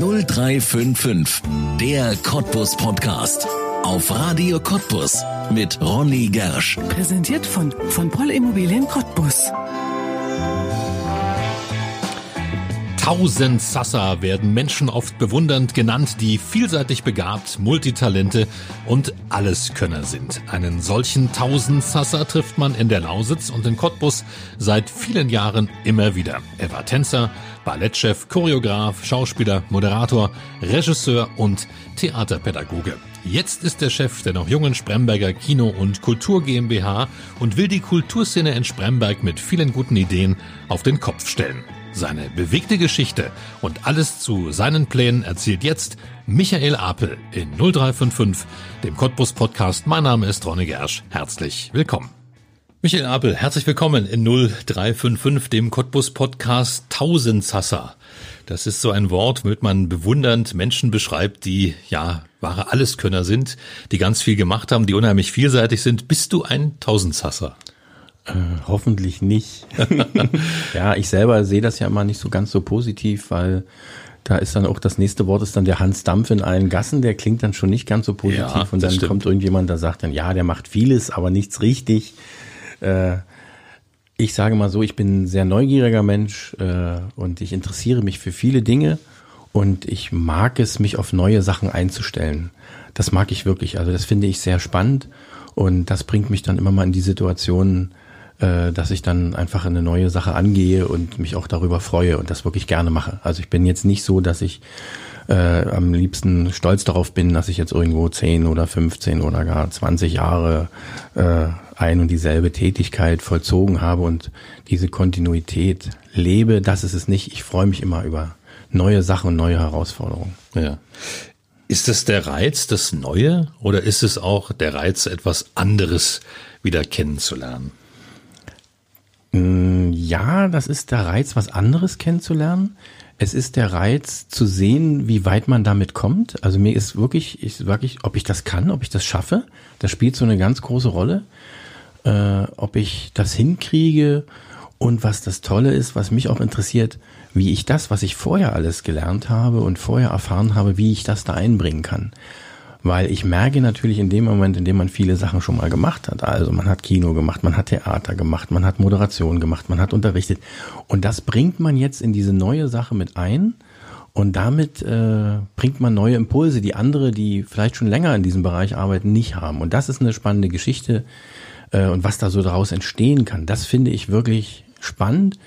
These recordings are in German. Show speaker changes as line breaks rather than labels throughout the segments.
0355, der Cottbus Podcast. Auf Radio Cottbus mit Ronny Gersch.
Präsentiert von, von Poll Immobilien Cottbus.
Tausendsassa werden Menschen oft bewundernd genannt, die vielseitig begabt, Multitalente und Alleskönner sind. Einen solchen Tausendsassa trifft man in der Lausitz und in Cottbus seit vielen Jahren immer wieder. Er war Tänzer, Ballettchef, Choreograf, Schauspieler, Moderator, Regisseur und Theaterpädagoge. Jetzt ist er Chef der noch jungen Spremberger Kino- und Kultur GmbH und will die Kulturszene in Spremberg mit vielen guten Ideen auf den Kopf stellen. Seine bewegte Geschichte und alles zu seinen Plänen erzählt jetzt Michael Apel in 0355, dem Cottbus Podcast. Mein Name ist Ronny Gersch. Herzlich willkommen. Michael Apel, herzlich willkommen in 0355, dem Cottbus Podcast Tausendsassa. Das ist so ein Wort, womit man bewundernd Menschen beschreibt, die ja wahre Alleskönner sind, die ganz viel gemacht haben, die unheimlich vielseitig sind. Bist du ein Tausendsasser?
Äh, hoffentlich nicht. ja, ich selber sehe das ja immer nicht so ganz so positiv, weil da ist dann auch das nächste Wort ist dann der Hans Dampf in allen Gassen, der klingt dann schon nicht ganz so positiv
Ja,
und dann
stimmt.
kommt irgendjemand, der sagt dann, ja, der macht vieles, aber nichts richtig. Äh, ich sage mal so, ich bin ein sehr neugieriger Mensch äh, und ich interessiere mich für viele Dinge und ich mag es, mich auf neue Sachen einzustellen. Das mag ich wirklich. Also das finde ich sehr spannend und das bringt mich dann immer mal in die Situation, äh, dass ich dann einfach eine neue Sache angehe und mich auch darüber freue und das wirklich gerne mache. Also ich bin jetzt nicht so, dass ich äh, am liebsten stolz darauf bin, dass ich jetzt irgendwo 10 oder 15 oder gar 20 Jahre äh, ein und dieselbe Tätigkeit vollzogen habe und diese Kontinuität lebe. Das ist es nicht. Ich freue mich immer über neue Sachen und neue Herausforderungen.
Ja. Ist das der Reiz, das Neue, oder ist es auch der Reiz, etwas anderes wieder kennenzulernen?
Mm, Ja, das ist der Reiz, was anderes kennenzulernen. Es ist der Reiz zu sehen, wie weit man damit kommt. Also mir ist wirklich, ich wirklich, ob ich das kann, ob ich das schaffe, das spielt so eine ganz große Rolle. Äh, ob ich das hinkriege und was das Tolle ist, was mich auch interessiert, wie ich das, was ich vorher alles gelernt habe und vorher erfahren habe, wie ich das da einbringen kann. Weil ich merke natürlich in dem Moment, in dem man viele Sachen schon mal gemacht hat. Also man hat Kino gemacht, man hat Theater gemacht, man hat Moderation gemacht, man hat unterrichtet. Und das bringt man jetzt in diese neue Sache mit ein. Und damit äh, bringt man neue Impulse, die andere, die vielleicht schon länger in diesem Bereich arbeiten, nicht haben. Und das ist eine spannende Geschichte. Äh, und was da so daraus entstehen kann, das finde ich wirklich spannend.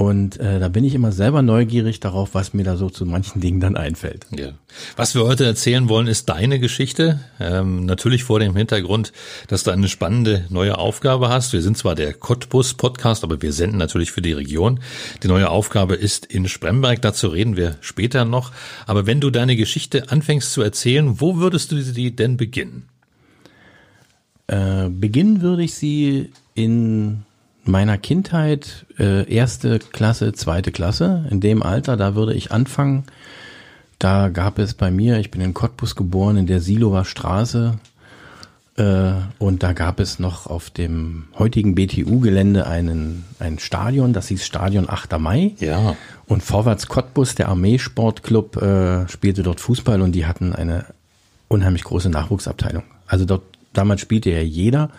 Und äh, da bin ich immer selber neugierig darauf, was mir da so zu manchen Dingen dann einfällt.
Ja. Was wir heute erzählen wollen, ist deine Geschichte. Ähm, natürlich vor dem Hintergrund, dass du eine spannende neue Aufgabe hast. Wir sind zwar der Cottbus Podcast, aber wir senden natürlich für die Region. Die neue Aufgabe ist in Spremberg. Dazu reden wir später noch. Aber wenn du deine Geschichte anfängst zu erzählen, wo würdest du sie denn beginnen?
Äh, beginnen würde ich sie in meiner Kindheit, äh, erste Klasse, zweite Klasse. In dem Alter, da würde ich anfangen. Da gab es bei mir, ich bin in Cottbus geboren, in der Silower Straße. Äh, und da gab es noch auf dem heutigen BTU-Gelände einen, ein Stadion, das hieß Stadion 8. Mai.
Ja.
Und Vorwärts Cottbus, der Armeesportclub, äh, spielte dort Fußball und die hatten eine unheimlich große Nachwuchsabteilung. Also dort, damals spielte ja jeder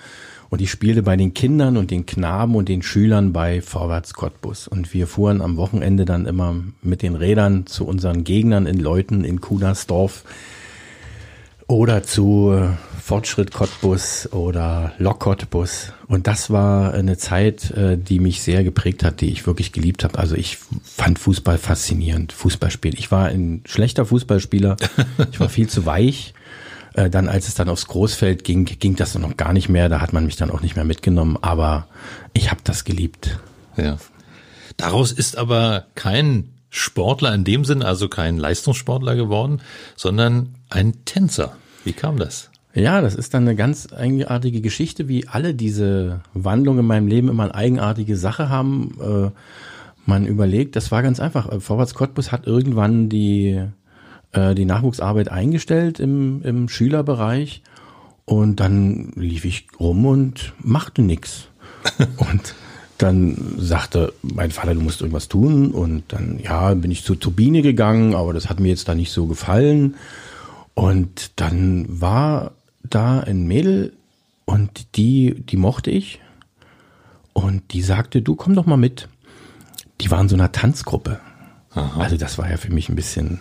und ich spielte bei den Kindern und den Knaben und den Schülern bei Vorwärts Cottbus. Und wir fuhren am Wochenende dann immer mit den Rädern zu unseren Gegnern in Leuten in Kudersdorf oder zu äh, Fortschritt Cottbus oder Lok Cottbus. Und das war eine Zeit, äh, die mich sehr geprägt hat, die ich wirklich geliebt habe. Also ich fand Fußball faszinierend, Fußballspiel. Ich war ein schlechter Fußballspieler, ich war viel zu weich. Äh, Dann, als es dann aufs Großfeld ging, ging das dann noch gar nicht mehr. Da hat man mich dann auch nicht mehr mitgenommen. Aber ich habe das geliebt.
Ja. Daraus ist aber kein Sportler in dem Sinn, also kein Leistungssportler geworden, sondern ein Tänzer. Wie kam das?
Ja, das ist dann eine ganz eigenartige Geschichte, wie alle diese Wandlungen in meinem Leben immer eine eigenartige Sache haben. Äh, man überlegt, das war ganz einfach. Äh, Vorwärts Cottbus hat irgendwann die, äh, die Nachwuchsarbeit eingestellt im, im Schülerbereich und dann lief ich rum und machte nix. Und dann sagte mein Vater, du musst irgendwas tun. Und dann, ja, bin ich zur Turbine gegangen, aber das hat mir jetzt da nicht so gefallen. Und dann war da ein Mädel und die, die mochte ich. Und die sagte, du komm doch mal mit. Die war in so einer Tanzgruppe. Aha. Also das war ja für mich ein bisschen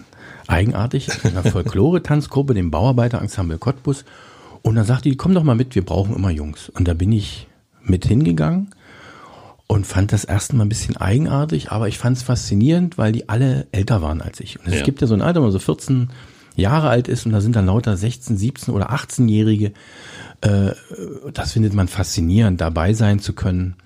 eigenartig. In einer Folklore-Tanzgruppe, dem Bauarbeiter-Ensemble Cottbus. Und dann sagte die, komm doch mal mit, wir brauchen immer Jungs. Und da bin ich mit hingegangen und fand das erstmal ein bisschen eigenartig, aber ich fand es faszinierend, weil die alle älter waren als ich. Und es ja. gibt ja so ein Alter, wo man so 14 Jahre alt ist und da sind dann lauter 16, 17 oder 18-Jährige. Äh, das findet man faszinierend, dabei sein zu können.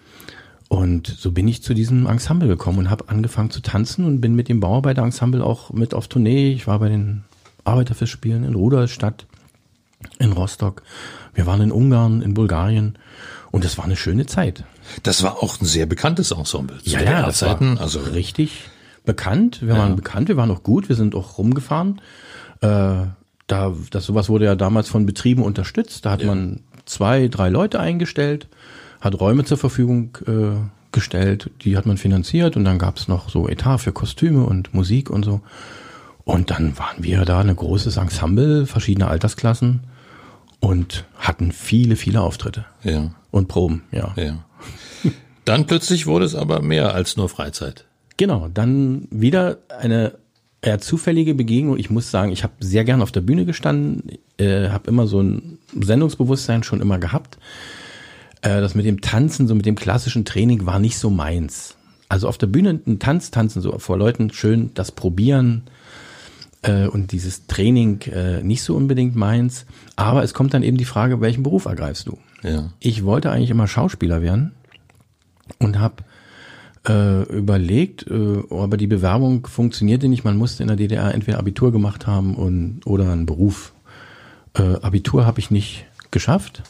Und so bin ich zu diesem Ensemble gekommen und habe angefangen zu tanzen und bin mit dem Bauarbeiter-Ensemble auch mit auf Tournee. Ich war bei den Arbeiterfestspielen in Rudolstadt, in Rostock. Wir waren in Ungarn, in Bulgarien und es war eine schöne Zeit.
Das war auch ein sehr bekanntes Ensemble.
Ja, ja, das Zeiten, also richtig bekannt. Wir ja. waren bekannt, wir waren auch gut, wir sind auch rumgefahren. Äh, da, das sowas wurde ja damals von Betrieben unterstützt. Da hat ja. man zwei, drei Leute eingestellt, hat Räume zur Verfügung äh, gestellt, die hat man finanziert und dann gab es noch so Etat für Kostüme und Musik und so. Und dann waren wir da ein großes Ensemble, verschiedene Altersklassen und hatten viele, viele Auftritte.
Ja.
Und Proben, ja.
Ja. Dann plötzlich wurde es aber mehr als nur Freizeit.
Genau, dann wieder eine eher zufällige Begegnung. Ich muss sagen, ich habe sehr gern auf der Bühne gestanden, äh, habe immer so ein Sendungsbewusstsein schon immer gehabt. Äh, das mit dem Tanzen, so mit dem klassischen Training war nicht so meins. Also auf der Bühne ein Tanz tanzen, so vor Leuten schön das probieren, äh, und dieses Training äh, nicht so unbedingt meins. Aber es kommt dann eben die Frage, welchen Beruf ergreifst du?
Ja.
Ich wollte eigentlich immer Schauspieler werden und habe äh, überlegt, äh, aber die Bewerbung funktionierte nicht. Man musste in der DDR entweder Abitur gemacht haben und, oder einen Beruf. Äh, Abitur habe ich nicht geschafft.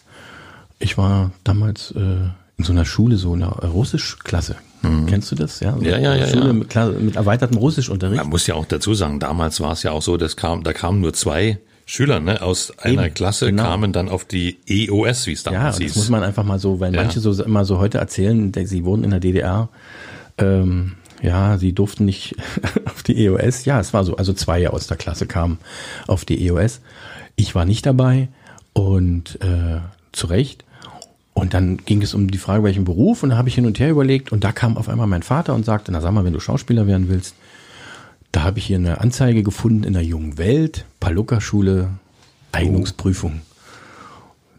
Ich war damals äh, in so einer Schule, so einer Russischklasse. Mhm. Kennst du das?
Ja, ja, ja. ja, Schule ja.
Mit, klar, mit erweitertem Russischunterricht.
Man muss ja auch dazu sagen, damals war es ja auch so, dass kam, da kamen nur zwei Schüler ne, aus einer Eben, Klasse genau. kamen dann auf die EOS, wie es damals
ja, hieß. Ja, das muss man einfach mal so, weil ja. manche so immer so heute erzählen, sie wurden in der DDR, ähm, ja, sie durften nicht auf die EOS. Ja, es war so. Also zwei aus der Klasse kamen auf die EOS. Ich war nicht dabei und äh, zu Recht. Und dann ging es um die Frage, welchen Beruf. Und da habe ich hin und her überlegt. Und da kam auf einmal mein Vater und sagte, na sag mal, wenn du Schauspieler werden willst, da habe ich hier eine Anzeige gefunden in der jungen Welt, Paluca-Schule, Eignungsprüfung.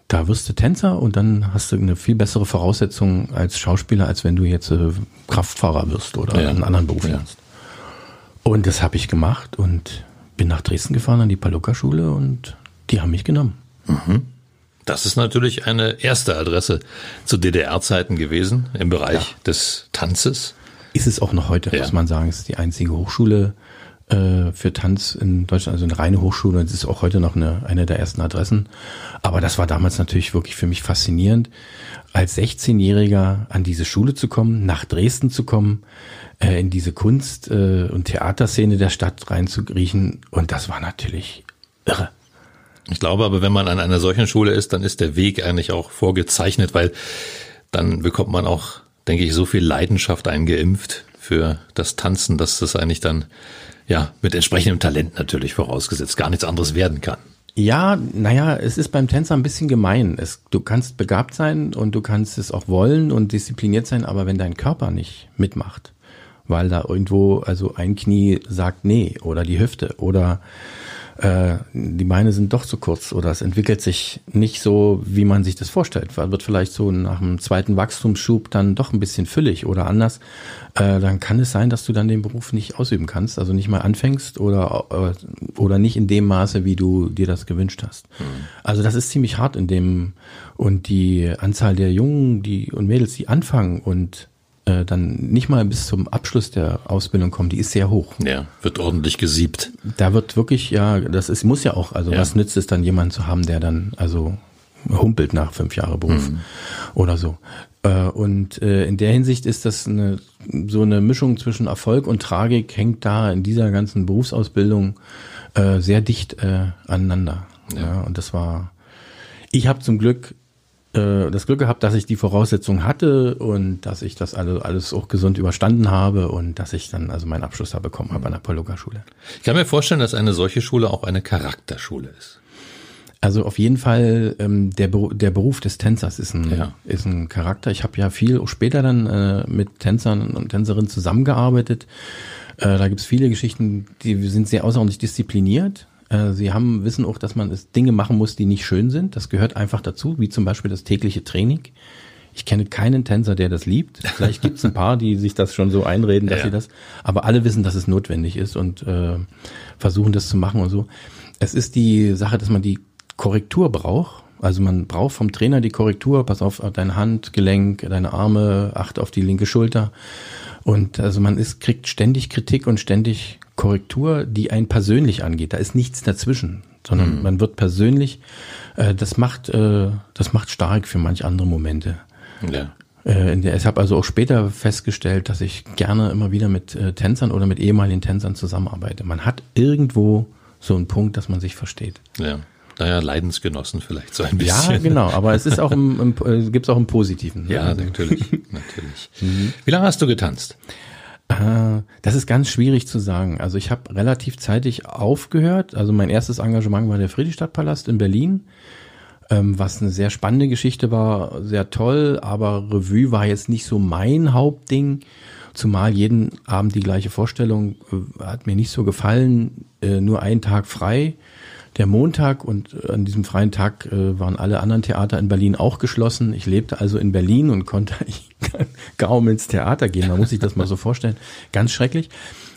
Da wirst du Tänzer und dann hast du eine viel bessere Voraussetzung als Schauspieler, als wenn du jetzt äh, Kraftfahrer wirst oder ja. einen anderen Beruf lernst. Ja. Und das habe ich gemacht und bin nach Dresden gefahren an die Paluca-Schule und die haben mich genommen.
Mhm. Das ist natürlich eine erste Adresse zu DDR-Zeiten gewesen im Bereich ja. des Tanzes.
Ist es auch noch heute, ja. muss man sagen. Es ist die einzige Hochschule äh, für Tanz in Deutschland, also eine reine Hochschule. Es ist auch heute noch eine, eine der ersten Adressen. Aber das war damals natürlich wirklich für mich faszinierend, als 16-Jähriger an diese Schule zu kommen, nach Dresden zu kommen, äh, in diese Kunst- äh, und Theaterszene der Stadt reinzugriechen. Und das war natürlich irre.
Ich glaube aber, wenn man an einer solchen Schule ist, dann ist der Weg eigentlich auch vorgezeichnet, weil dann bekommt man auch, denke ich, so viel Leidenschaft eingeimpft für das Tanzen, dass das eigentlich dann, ja, mit entsprechendem Talent natürlich vorausgesetzt gar nichts anderes werden kann.
Ja, naja, es ist beim Tänzer ein bisschen gemein. Es, du kannst begabt sein und du kannst es auch wollen und diszipliniert sein, aber wenn dein Körper nicht mitmacht, weil da irgendwo, also ein Knie sagt nee oder die Hüfte oder äh, die Beine sind doch zu kurz oder es entwickelt sich nicht so, wie man sich das vorstellt. Wird vielleicht so nach dem zweiten Wachstumsschub dann doch ein bisschen füllig oder anders. Äh, dann kann es sein, dass du dann den Beruf nicht ausüben kannst, also nicht mal anfängst oder, äh, oder nicht in dem Maße, wie du dir das gewünscht hast. Mhm. Also das ist ziemlich hart in dem und die Anzahl der Jungen die und Mädels, die anfangen und äh, dann nicht mal bis zum Abschluss der Ausbildung kommen, die ist sehr hoch.
Ja, wird ordentlich gesiebt.
Da wird wirklich, ja, das ist, muss ja auch, also ja. was nützt es dann jemanden zu haben, der dann, also humpelt nach fünf Jahre Beruf mhm. oder so. Äh, und äh, in der Hinsicht ist das eine, so eine Mischung zwischen Erfolg und Tragik hängt da in dieser ganzen Berufsausbildung sehr dicht aneinander. Ja. ja und das war, ich habe zum Glück äh, das Glück gehabt, dass ich die Voraussetzungen hatte und dass ich das alles, alles auch gesund überstanden habe und dass ich dann also meinen Abschluss da bekommen habe an der Paul-Lucker-Schule.
Ich kann mir vorstellen, dass eine solche Schule auch eine Charakterschule ist.
Also auf jeden Fall ähm, der, der Beruf des Tänzers ist ein,
Ja.
ist ein Charakter. Ich habe ja viel auch später dann äh, mit Tänzern und Tänzerinnen zusammengearbeitet. Äh, da gibt's viele Geschichten, die sind sehr außerordentlich diszipliniert. Äh, sie haben wissen auch, dass man es Dinge machen muss, die nicht schön sind. Das gehört einfach dazu, wie zum Beispiel das tägliche Training. Ich kenne keinen Tänzer, der das liebt. Vielleicht gibt's ein paar, die sich das schon so einreden, dass
Ja.
sie das. Aber alle wissen, dass es notwendig ist und äh, versuchen das zu machen und so. Es ist die Sache, dass man die Korrektur braucht. Also man braucht vom Trainer die Korrektur. Pass auf dein Handgelenk, deine Arme, achte auf die linke Schulter. Und also man ist, kriegt ständig Kritik und ständig Korrektur, die einen persönlich angeht. Da ist nichts dazwischen, sondern man wird persönlich. Äh, das macht, äh, das macht stark für manch andere Momente.
Ja.
Äh, der, ich habe also auch später festgestellt, dass ich gerne immer wieder mit äh, Tänzern oder mit ehemaligen Tänzern zusammenarbeite. Man hat irgendwo so einen Punkt, dass man sich versteht.
Ja. Naja, Leidensgenossen vielleicht so ein bisschen.
Ja, genau, aber es ist auch im, im äh, gibt's auch im Positiven.
Ja,
Also,
natürlich, natürlich. Wie lange hast du getanzt?
Äh, Das ist ganz schwierig zu sagen. Also ich habe relativ zeitig aufgehört. Also mein erstes Engagement war der Friedrichstadtpalast in Berlin, ähm, was eine sehr spannende Geschichte war, sehr toll, aber Revue war jetzt nicht so mein Hauptding. Zumal jeden Abend die gleiche Vorstellung äh, hat mir nicht so gefallen. Äh, nur einen Tag frei, der Montag und äh, an diesem freien Tag äh, waren alle anderen Theater in Berlin auch geschlossen. Ich lebte also in Berlin und konnte kaum ins Theater gehen. Man muss sich das mal so vorstellen. Ganz schrecklich.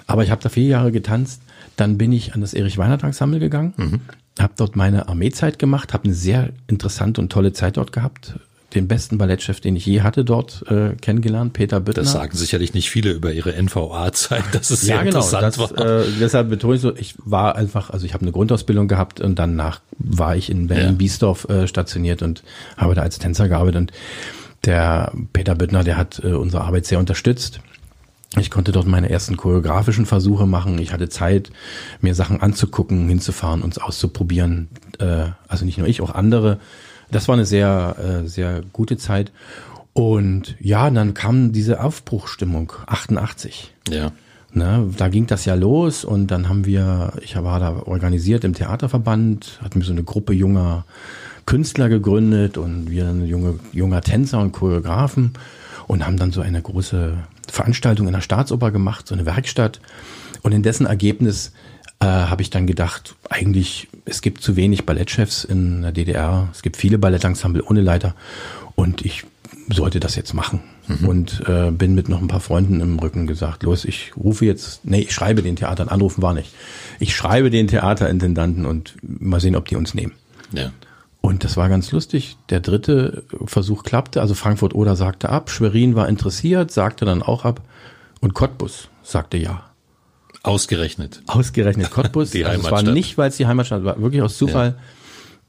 Aber ich habe da vier Jahre getanzt. Dann bin ich an das Erich Ensemble gegangen,
Mhm.
habe dort meine Armeezeit gemacht, habe eine sehr interessante und tolle Zeit dort gehabt. Den besten Ballettchef, den ich je hatte, dort äh, kennengelernt, Peter Büttner.
Das sagen sicherlich nicht viele über ihre NVA-Zeit, dass es sehr
ja, genau.
interessant
Das,
war.
äh, deshalb betone ich so, ich war einfach, also ich habe eine Grundausbildung gehabt und danach war ich in. Berlin-Biesdorf äh, stationiert und habe da als Tänzer gearbeitet. Und der Peter Büttner, der hat äh, unsere Arbeit sehr unterstützt. Ich konnte dort meine ersten choreografischen Versuche machen. Ich hatte Zeit, mir Sachen anzugucken, hinzufahren, uns auszuprobieren. Äh, also nicht nur ich, auch andere. Das war eine sehr, äh, sehr gute Zeit. Und ja, dann kam diese Aufbruchstimmung, 88.
ja.
Ne, da ging das ja los und dann haben wir, ich war da organisiert im Theaterverband, hatten wir so eine Gruppe junger Künstler gegründet und wir eine junge, junger Tänzer und Choreografen und haben dann so eine große Veranstaltung in der Staatsoper gemacht, so eine Werkstatt. Und in dessen Ergebnis äh, habe ich dann gedacht, eigentlich, es gibt zu wenig Ballettchefs in der DDR, es gibt viele Ballettensemble ohne Leiter und ich sollte das jetzt machen. Und äh, bin mit noch ein paar Freunden im Rücken gesagt, los, ich rufe jetzt, nee, ich schreibe den Theatern, anrufen war nicht. Ich schreibe den Theaterintendanten und mal sehen, ob die uns nehmen.
Ja.
Und das war ganz lustig. Der dritte Versuch klappte, also Frankfurt Oder sagte ab, Schwerin war interessiert, sagte dann auch ab und Cottbus sagte ja.
Ausgerechnet.
Ausgerechnet Cottbus.
Die
also es war
Heimatstadt.
nicht, weil es die Heimatstadt war, wirklich aus Zufall.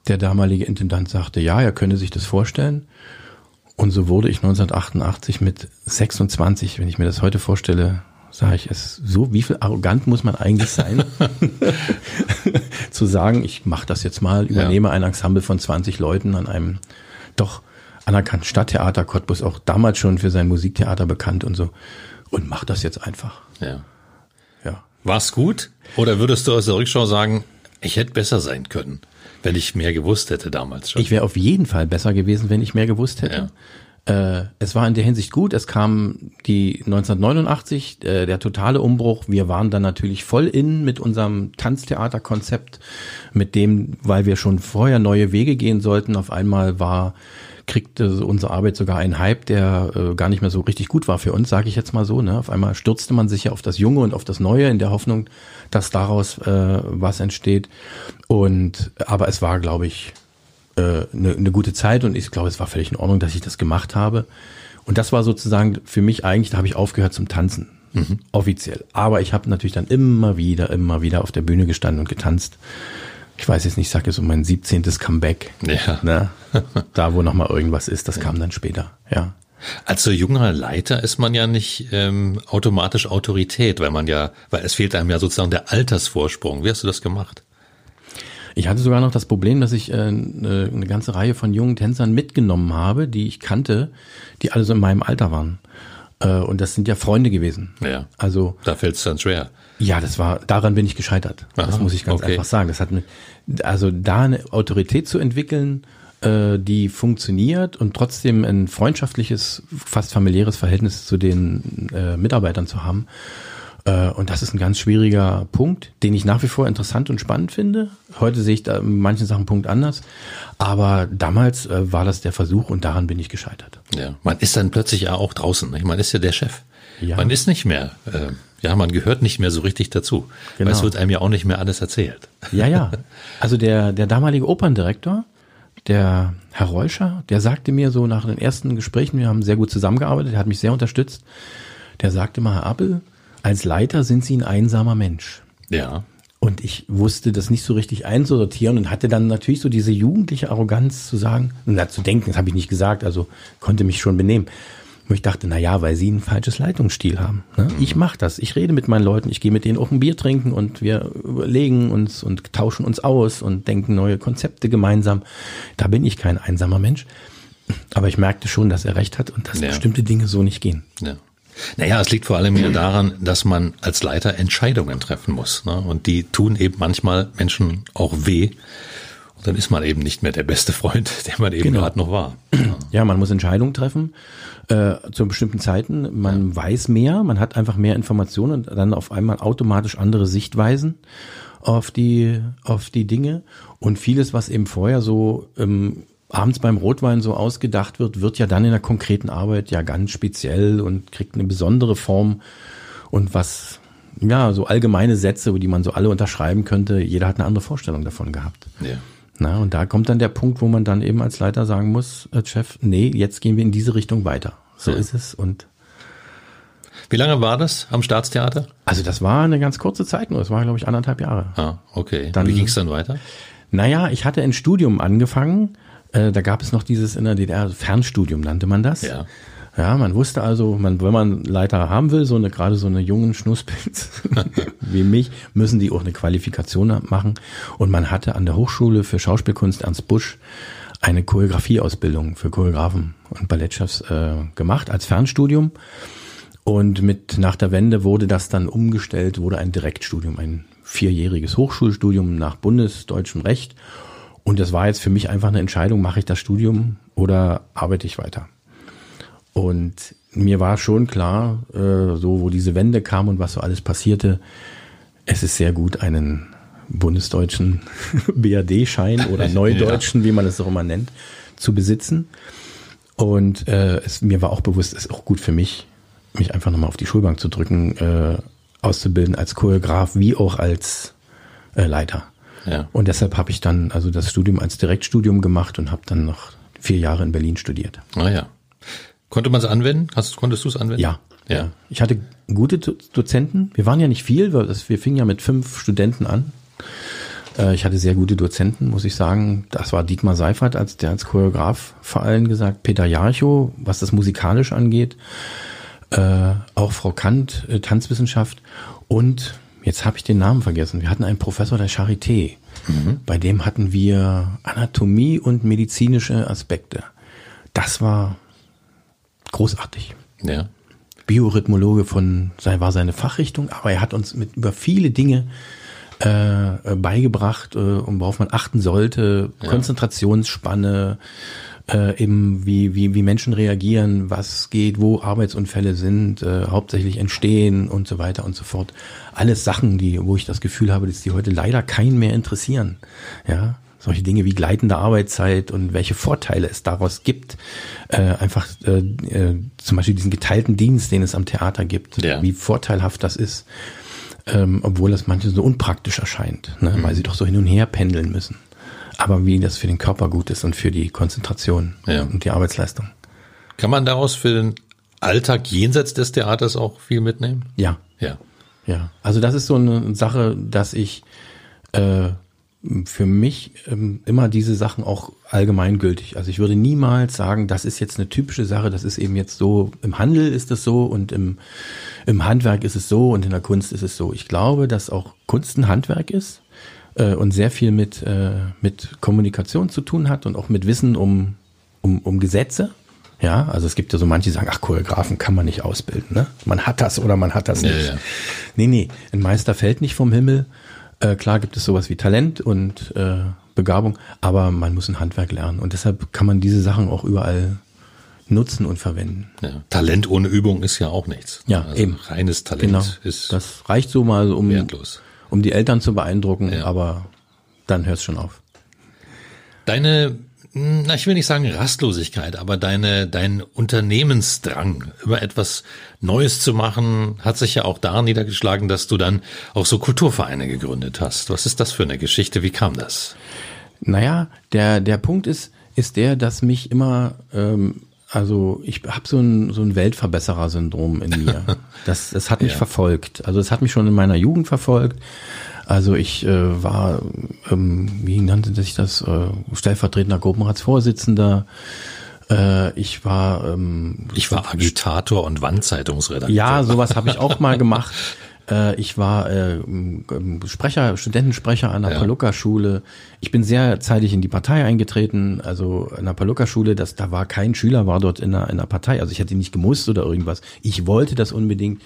Der damalige Intendant sagte, ja, er könne sich das vorstellen. Und so wurde ich 1988 mit 26, wenn ich mir das heute vorstelle, sage ich es so, wie viel arrogant muss man eigentlich sein, zu sagen, ich mache das jetzt mal, übernehme ein Ensemble von 20 Leuten an einem doch anerkannten Stadttheater, Cottbus auch damals schon für sein Musiktheater bekannt und so, und mach das jetzt einfach.
Ja.
Ja.
War's gut? Oder würdest du aus der Rückschau sagen, ich hätte besser sein können, wenn ich mehr gewusst hätte damals schon?
Ich wäre auf jeden Fall besser gewesen, wenn ich mehr gewusst hätte. Äh, es war in der Hinsicht gut. Es kam die 1989, äh, der totale Umbruch. Wir waren dann natürlich voll in mit unserem Tanztheaterkonzept, mit dem, weil wir schon vorher neue Wege gehen sollten. Auf einmal war kriegte unsere Arbeit sogar einen Hype, der äh, gar nicht mehr so richtig gut war für uns, sage ich jetzt mal so. Ne? Auf einmal stürzte man sich ja auf das Junge und auf das Neue in der Hoffnung, dass daraus äh, was entsteht. Und aber es war, glaube ich, eine, eine gute Zeit und ich glaube, es war völlig in Ordnung, dass ich das gemacht habe. Und das war sozusagen für mich eigentlich, da habe ich aufgehört zum Tanzen, offiziell. Aber ich habe natürlich dann immer wieder, immer wieder auf der Bühne gestanden und getanzt. Ich weiß jetzt nicht, ich sage jetzt so mein 17. Comeback.
Ja.
Ne? Da, wo nochmal irgendwas ist, das kam dann später, ja.
Als so junger Leiter ist man ja nicht ähm, automatisch Autorität, weil man ja, weil es fehlt einem ja sozusagen der Altersvorsprung. Wie hast du das gemacht?
Ich hatte sogar noch das Problem, dass ich äh, eine, eine ganze Reihe von jungen Tänzern mitgenommen habe, die ich kannte, die alle so in meinem Alter waren. Äh, und das sind ja Freunde gewesen.
Ja.
Also
Da fällt es dann schwer.
ja, das war, daran bin ich gescheitert. das
Aha,
muss ich ganz
okay.
einfach sagen. Das hat mit, also da eine Autorität zu entwickeln, äh, die funktioniert und trotzdem ein freundschaftliches, fast familiäres Verhältnis zu den äh, Mitarbeitern zu haben. Äh, und das ist ein ganz schwieriger Punkt, den ich nach wie vor interessant und spannend finde. Heute sehe ich da in manchen Sachen einen Punkt anders. Aber damals äh, war das der Versuch und daran bin ich gescheitert.
Ja. Man ist dann plötzlich ja auch draußen. Ich meine, ist ja der Chef.
Ja.
Man ist nicht mehr, äh, ja, man gehört nicht mehr so richtig dazu.
Genau.
Weil es wird einem ja auch nicht mehr alles erzählt.
Ja, ja. Also der, der damalige Operndirektor, der Herr Reuscher, der sagte mir so nach den ersten Gesprächen, wir haben sehr gut zusammengearbeitet, der hat mich sehr unterstützt, der sagte mal, Herr Appel, als Leiter sind Sie ein einsamer Mensch.
Ja.
Und ich wusste das nicht so richtig einsortieren und hatte dann natürlich so diese jugendliche Arroganz zu sagen, na, zu denken, das habe ich nicht gesagt, also konnte mich schon benehmen. Und ich dachte, na ja, weil sie ein falsches Leitungsstil haben. Ne? Ich mache das. Ich rede mit meinen Leuten, ich gehe mit denen auch ein Bier trinken und wir überlegen uns und tauschen uns aus und denken neue Konzepte gemeinsam. Da bin ich kein einsamer Mensch. Aber ich merkte schon, dass er recht hat und dass
Ja.
bestimmte Dinge so nicht gehen.
Ja. Naja, es liegt vor allem ja daran, dass man als Leiter Entscheidungen treffen muss. Ne? Und die tun eben manchmal Menschen auch weh. Und dann ist man eben nicht mehr der beste Freund, der man eben
Genau.
gerade noch war.
Ja, man muss Entscheidungen treffen äh, zu bestimmten Zeiten. Man weiß mehr, man hat einfach mehr Informationen und dann auf einmal automatisch andere Sichtweisen auf die auf die Dinge und vieles, was eben vorher so ähm, abends beim Rotwein so ausgedacht wird, wird ja dann in der konkreten Arbeit ja ganz speziell und kriegt eine besondere Form und was ja so allgemeine Sätze, die man so alle unterschreiben könnte. Jeder hat eine andere Vorstellung davon gehabt.
Ja.
Na, und da kommt dann der Punkt, wo man dann eben als Leiter sagen muss, als Chef, nee, jetzt gehen wir in diese Richtung weiter. So
Ja.
ist es. Und
Wie lange war das am Staatstheater?
also das war eine ganz kurze Zeit nur. Das war, glaube ich, anderthalb Jahre.
Ah, okay.
Dann-
Wie ging es dann weiter?
Naja, ich hatte ein Studium angefangen. Äh, da gab es noch dieses in der DDR Fernstudium, nannte man das.
Ja.
Ja, man wusste also, man, wenn man Leiter haben will, so eine gerade so eine jungen Schnuspilz wie mich, müssen die auch eine Qualifikation machen. Und man hatte an der Hochschule für Schauspielkunst Ernst Busch eine Choreografieausbildung für Choreografen und Ballettchefs äh, gemacht als Fernstudium. Und mit nach der Wende wurde das dann umgestellt, wurde ein Direktstudium, ein vierjähriges Hochschulstudium nach bundesdeutschem Recht. Und das war jetzt für mich einfach eine Entscheidung, mache ich das Studium oder arbeite ich weiter? Und mir war schon klar, äh, so wo diese Wende kam und was so alles passierte, es ist sehr gut, einen bundesdeutschen BAD-Schein oder neudeutschen, wie man es auch immer nennt, zu besitzen. Und äh, es, mir war auch bewusst, es ist auch gut für mich, mich einfach nochmal auf die Schulbank zu drücken, äh, auszubilden als Choreograf wie auch als äh, Leiter.
Ja.
Und deshalb habe ich dann also das Studium als Direktstudium gemacht und habe dann noch vier Jahre in Berlin studiert.
Ah ja. Konnte man es anwenden? Hast, konntest du es anwenden?
Ja.
Ja.
Ich hatte gute Do- Dozenten. Wir waren ja nicht viel, weil wir fingen ja mit fünf Studenten an. Äh, Ich hatte sehr gute Dozenten, muss ich sagen. Das war Dietmar Seifert, als der als Choreograf vor allem gesagt, Peter Jarchow, was das musikalisch angeht, äh, auch Frau Kant, äh, Tanzwissenschaft und jetzt habe ich den Namen vergessen. Wir hatten einen Professor der Charité. Bei dem hatten wir Anatomie und medizinische Aspekte. Das war großartig.
Ja.
Biorhythmologe von sei war seine Fachrichtung, aber er hat uns mit über viele Dinge äh, beigebracht, äh, worauf man achten sollte, Konzentrationsspanne, äh, eben wie, wie, wie Menschen reagieren, was geht, wo Arbeitsunfälle sind, äh, hauptsächlich entstehen und so weiter und so fort. Alles Sachen, die, wo ich das Gefühl habe, dass die heute leider keinen mehr interessieren. Ja, solche Dinge wie gleitende Arbeitszeit und welche Vorteile es daraus gibt. Äh, einfach äh, äh, zum Beispiel diesen geteilten Dienst, den es am Theater gibt,
Ja.
wie vorteilhaft das ist, ähm, obwohl das manchen so unpraktisch erscheint, ne, weil sie doch so hin und her pendeln müssen. Aber wie das für den Körper gut ist und für die Konzentration
Ja.
und die Arbeitsleistung.
Kann man daraus für den Alltag jenseits des Theaters auch viel mitnehmen?
Ja,
Ja.
Ja, also das ist so eine Sache, dass ich äh, für mich ähm, immer diese Sachen auch allgemeingültig. Also ich würde niemals sagen, das ist jetzt eine typische Sache, das ist eben jetzt so, im Handel ist es so und im, im Handwerk ist es so und in der Kunst ist es so. Ich glaube, dass auch Kunst ein Handwerk ist, äh, und sehr viel mit, äh, mit Kommunikation zu tun hat und auch mit Wissen um, um, um Gesetze. Ja, also es gibt ja so manche, die sagen, ach, Choreografen kann man nicht ausbilden. Ne? Man hat das oder man hat das nicht.
Ja, ja.
Nee, nee, ein Meister fällt nicht vom Himmel. Äh, klar gibt es sowas wie Talent und äh, Begabung, aber man muss ein Handwerk lernen. Und deshalb kann man diese Sachen auch überall nutzen und verwenden.
Ja. Talent ohne Übung ist ja auch nichts.
Ja,
also
eben.
Reines Talent
Genau.
ist
Das reicht so mal, um,
wertlos.
Um die Eltern zu beeindrucken,
Ja.
aber dann hört es schon auf.
Deine, hm, na, ich will nicht sagen Rastlosigkeit, aber deine, dein Unternehmensdrang, immer etwas Neues zu machen, hat sich ja auch da niedergeschlagen, dass du dann auch so Kulturvereine gegründet hast. Was ist das für eine Geschichte? Wie kam das?
Naja, der, der Punkt ist, ist der, dass mich immer, ähm, also ich habe so ein, so ein Weltverbesserer-Syndrom in mir. Das, das hat mich
Ja.
verfolgt. Also es hat mich schon in meiner Jugend verfolgt. Also ich äh, war, ähm, wie nannte sich das, äh, stellvertretender Gruppenratsvorsitzender. Äh, ich war ähm,
Ich war Agitator und Wandzeitungsredakteur.
ja, sowas habe ich auch mal gemacht. Äh, Ich war äh, ähm, Sprecher, Studentensprecher an der
Ja.
Palucca-Schule. Ich bin sehr zeitig in die Partei eingetreten. Also an der Palucca-Schule, das, da war kein Schüler, war dort in der, in der Partei. Also ich hätte nicht gemusst oder irgendwas. Ich wollte das unbedingt.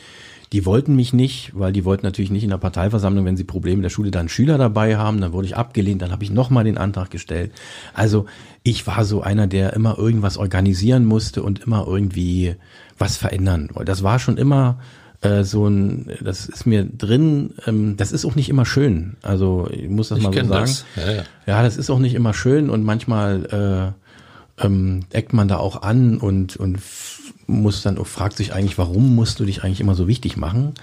Die wollten mich nicht, weil die wollten natürlich nicht in der Parteiversammlung, wenn sie Probleme in der Schule, dann Schüler dabei haben. Dann wurde ich abgelehnt, dann habe ich nochmal den Antrag gestellt. Also ich war so einer, der immer irgendwas organisieren musste und immer irgendwie was verändern. wollte. Das war schon immer äh, so ein, das ist mir drin, ähm, das ist auch nicht immer schön. Also ich muss das
Ich
mal so sagen.
das. Ja, ja.
ja, das ist auch nicht immer schön und manchmal äh, ähm, eckt man da auch an und, und muss dann auch, fragt sich eigentlich, warum musst du dich eigentlich immer so wichtig machen?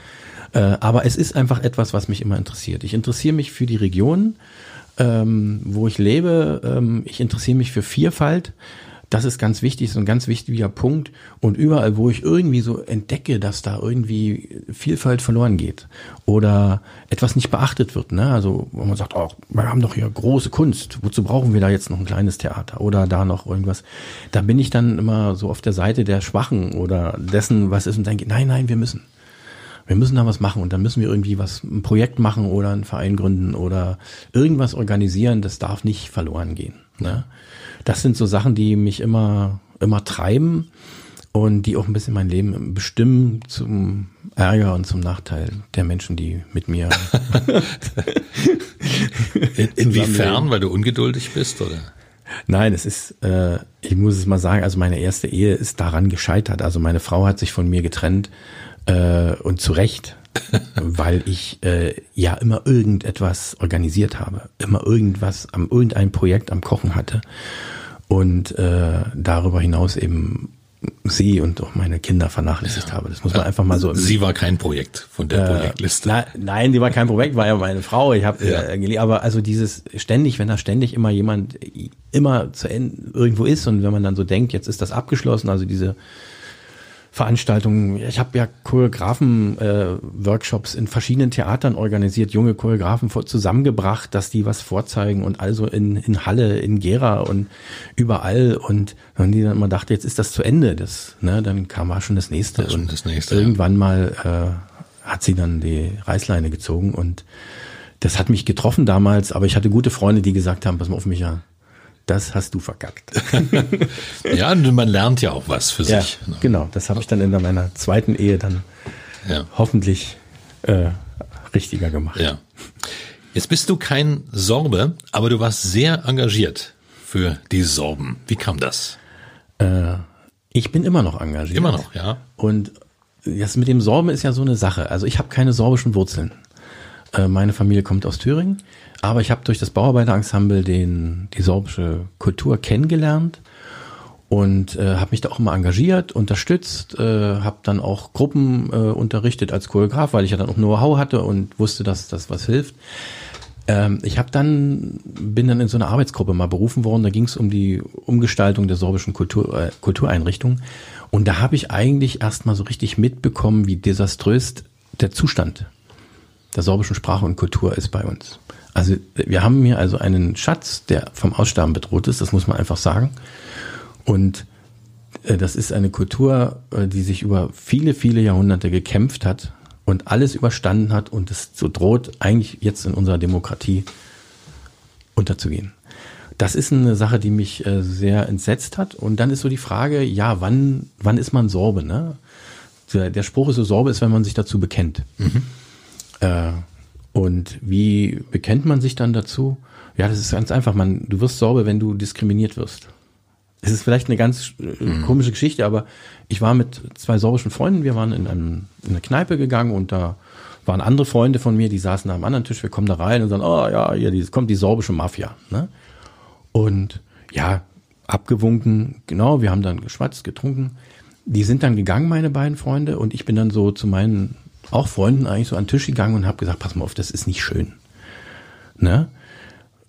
Äh, aber es ist einfach etwas, was mich immer interessiert. Ich interessiere mich für die Region, ähm, wo ich lebe. Ähm, ich interessiere mich für Vielfalt. Das ist ganz wichtig, so ein ganz wichtiger Punkt. Und überall, wo ich irgendwie so entdecke, dass da irgendwie Vielfalt verloren geht oder etwas nicht beachtet wird, ne? Also, wo man sagt, oh, wir haben doch hier große Kunst. Wozu brauchen wir da jetzt noch ein kleines Theater oder da noch irgendwas? Da bin ich dann immer so auf der Seite der Schwachen oder dessen, was ist und denke, nein, nein, wir müssen wir müssen da was machen und dann müssen wir irgendwie was, ein Projekt machen oder einen Verein gründen oder irgendwas organisieren, das darf nicht verloren gehen. Ne? Das sind so Sachen, die mich immer, immer treiben und die auch ein bisschen mein Leben bestimmen zum Ärger und zum Nachteil der Menschen, die mit mir.
In, inwiefern, weil du ungeduldig bist, oder?
Nein, es ist, äh, ich muss es mal sagen, also meine erste Ehe ist daran gescheitert. Also meine Frau hat sich von mir getrennt äh, und zu Recht, weil ich äh, ja immer irgendetwas organisiert habe, immer irgendwas am irgendein Projekt am Kochen hatte und äh, darüber hinaus eben sie und auch meine Kinder vernachlässigt habe. Das muss man einfach mal so
Sie war kein Projekt von der
äh,
Projektliste.
Na, nein, die war kein Projekt, war ja meine Frau. Ich habe
Ja.
äh, aber also dieses ständig, wenn da ständig immer jemand immer zu Ende irgendwo ist und wenn man dann so denkt, jetzt ist das abgeschlossen, also diese Veranstaltungen. Ich habe ja Choreografen-Workshops in verschiedenen Theatern organisiert, junge Choreografen vor, zusammengebracht, dass die was vorzeigen und also in, in Halle, in Gera und überall und wenn die dann immer dachte, jetzt ist das zu Ende, das, ne, dann kam war schon das nächste
schon
und
das nächste, ja.
irgendwann mal äh, hat sie dann die Reißleine gezogen und das hat mich getroffen damals, aber ich hatte gute Freunde, die gesagt haben, pass mal auf mich ja, das hast du verkackt.
Ja, und man lernt ja auch was für
ja,
sich. ne?
genau, das habe ich dann in meiner zweiten Ehe dann
Ja.
hoffentlich äh, richtiger gemacht.
Ja. Jetzt bist du kein Sorbe, aber du warst sehr engagiert für die Sorben. Wie kam das?
Äh, ich bin immer noch engagiert.
Immer noch, ja.
Und das mit dem Sorben ist ja so eine Sache. Also ich habe keine sorbischen Wurzeln. Äh, meine Familie kommt aus Thüringen, aber ich habe durch das Bauarbeiterensemble den, die sorbische Kultur kennengelernt und äh, habe mich da auch immer engagiert, unterstützt, äh, habe dann auch Gruppen äh, unterrichtet als Choreograf, weil ich ja dann auch Know-how hatte und wusste, dass das was hilft. Ähm, ich habe dann bin dann in so eine Arbeitsgruppe mal berufen worden. Da ging es um die Umgestaltung der sorbischen Kultur, äh, Kultureinrichtung und da habe ich eigentlich erst mal so richtig mitbekommen, wie desaströs der Zustand der sorbischen Sprache und Kultur ist bei uns. Also wir haben hier also einen Schatz, der vom Aussterben bedroht ist. Das muss man einfach sagen. Und äh, das ist eine Kultur, äh, die sich über viele, viele Jahrhunderte gekämpft hat und alles überstanden hat und es so droht, eigentlich jetzt in unserer Demokratie unterzugehen. Das ist eine Sache, die mich äh, sehr entsetzt hat. Und dann ist so die Frage, ja, wann, wann ist man Sorbe? Ne? Der, Spruch ist so, Sorbe ist, wenn man sich dazu bekennt. Mhm. Äh, und wie bekennt man sich dann dazu? Ja, das ist ganz einfach. Man, du wirst Sorbe, wenn du diskriminiert wirst. Es ist vielleicht eine ganz äh, mhm. komische Geschichte, aber ich war mit zwei sorbischen Freunden, wir waren in, einem, in eine Kneipe gegangen und da waren andere Freunde von mir, die saßen am anderen Tisch, wir kommen da rein und sagen, oh ja, hier kommt die sorbische Mafia. Ne? Und ja, abgewunken, genau, wir haben dann geschwatzt, getrunken. Die sind dann gegangen, meine beiden Freunde, und ich bin dann so zu meinen auch Freunden eigentlich so an den Tisch gegangen und habe gesagt, pass mal auf, das ist nicht schön. Ne?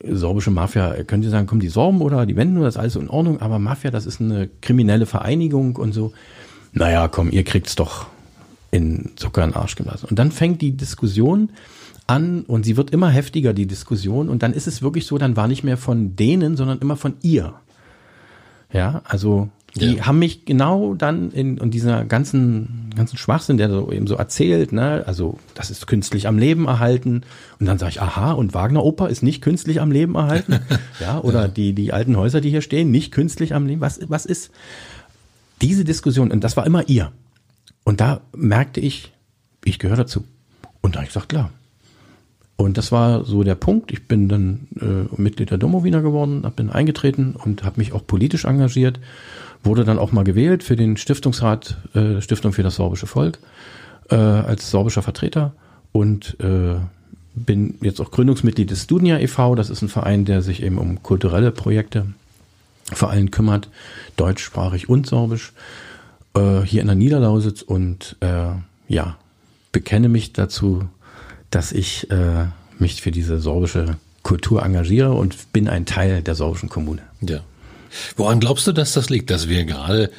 Sorbische Mafia, könnt ihr sagen, kommen die Sorben oder die Wenden, das ist alles in Ordnung, aber Mafia, das ist eine kriminelle Vereinigung und so. Naja, komm, ihr kriegt's doch in Zucker in den Arsch gelassen. Und dann fängt die Diskussion an und sie wird immer heftiger, die Diskussion. Und dann ist es wirklich so, dann war nicht mehr von denen, sondern immer von ihr. Ja, also die ja. haben mich genau dann in, in dieser ganzen, ganzen Schwachsinn, der so eben so erzählt, ne, also das ist künstlich am Leben erhalten. Und dann sage ich, aha, und Wagner Oper ist nicht künstlich am Leben erhalten. ja, oder ja. die, die alten Häuser, die hier stehen, nicht künstlich am Leben. Was, was ist diese Diskussion? Und das war immer ihr. Und da merkte ich, ich gehöre dazu. Und da habe ich gesagt, klar, und das war so der Punkt. Ich bin dann äh, Mitglied der Domowiner geworden, hab bin eingetreten und habe mich auch politisch engagiert. Wurde dann auch mal gewählt für den Stiftungsrat äh, Stiftung für das sorbische Volk äh, als sorbischer Vertreter und äh, bin jetzt auch Gründungsmitglied des Studia e.V. Das ist ein Verein, der sich eben um kulturelle Projekte vor allem kümmert, deutschsprachig und sorbisch, äh, hier in der Niederlausitz und äh, ja, bekenne mich dazu, dass ich äh, mich für diese sorbische Kultur engagiere und bin ein Teil der sorbischen Kommune.
Ja. Woran glaubst du, dass das liegt, dass wir gerade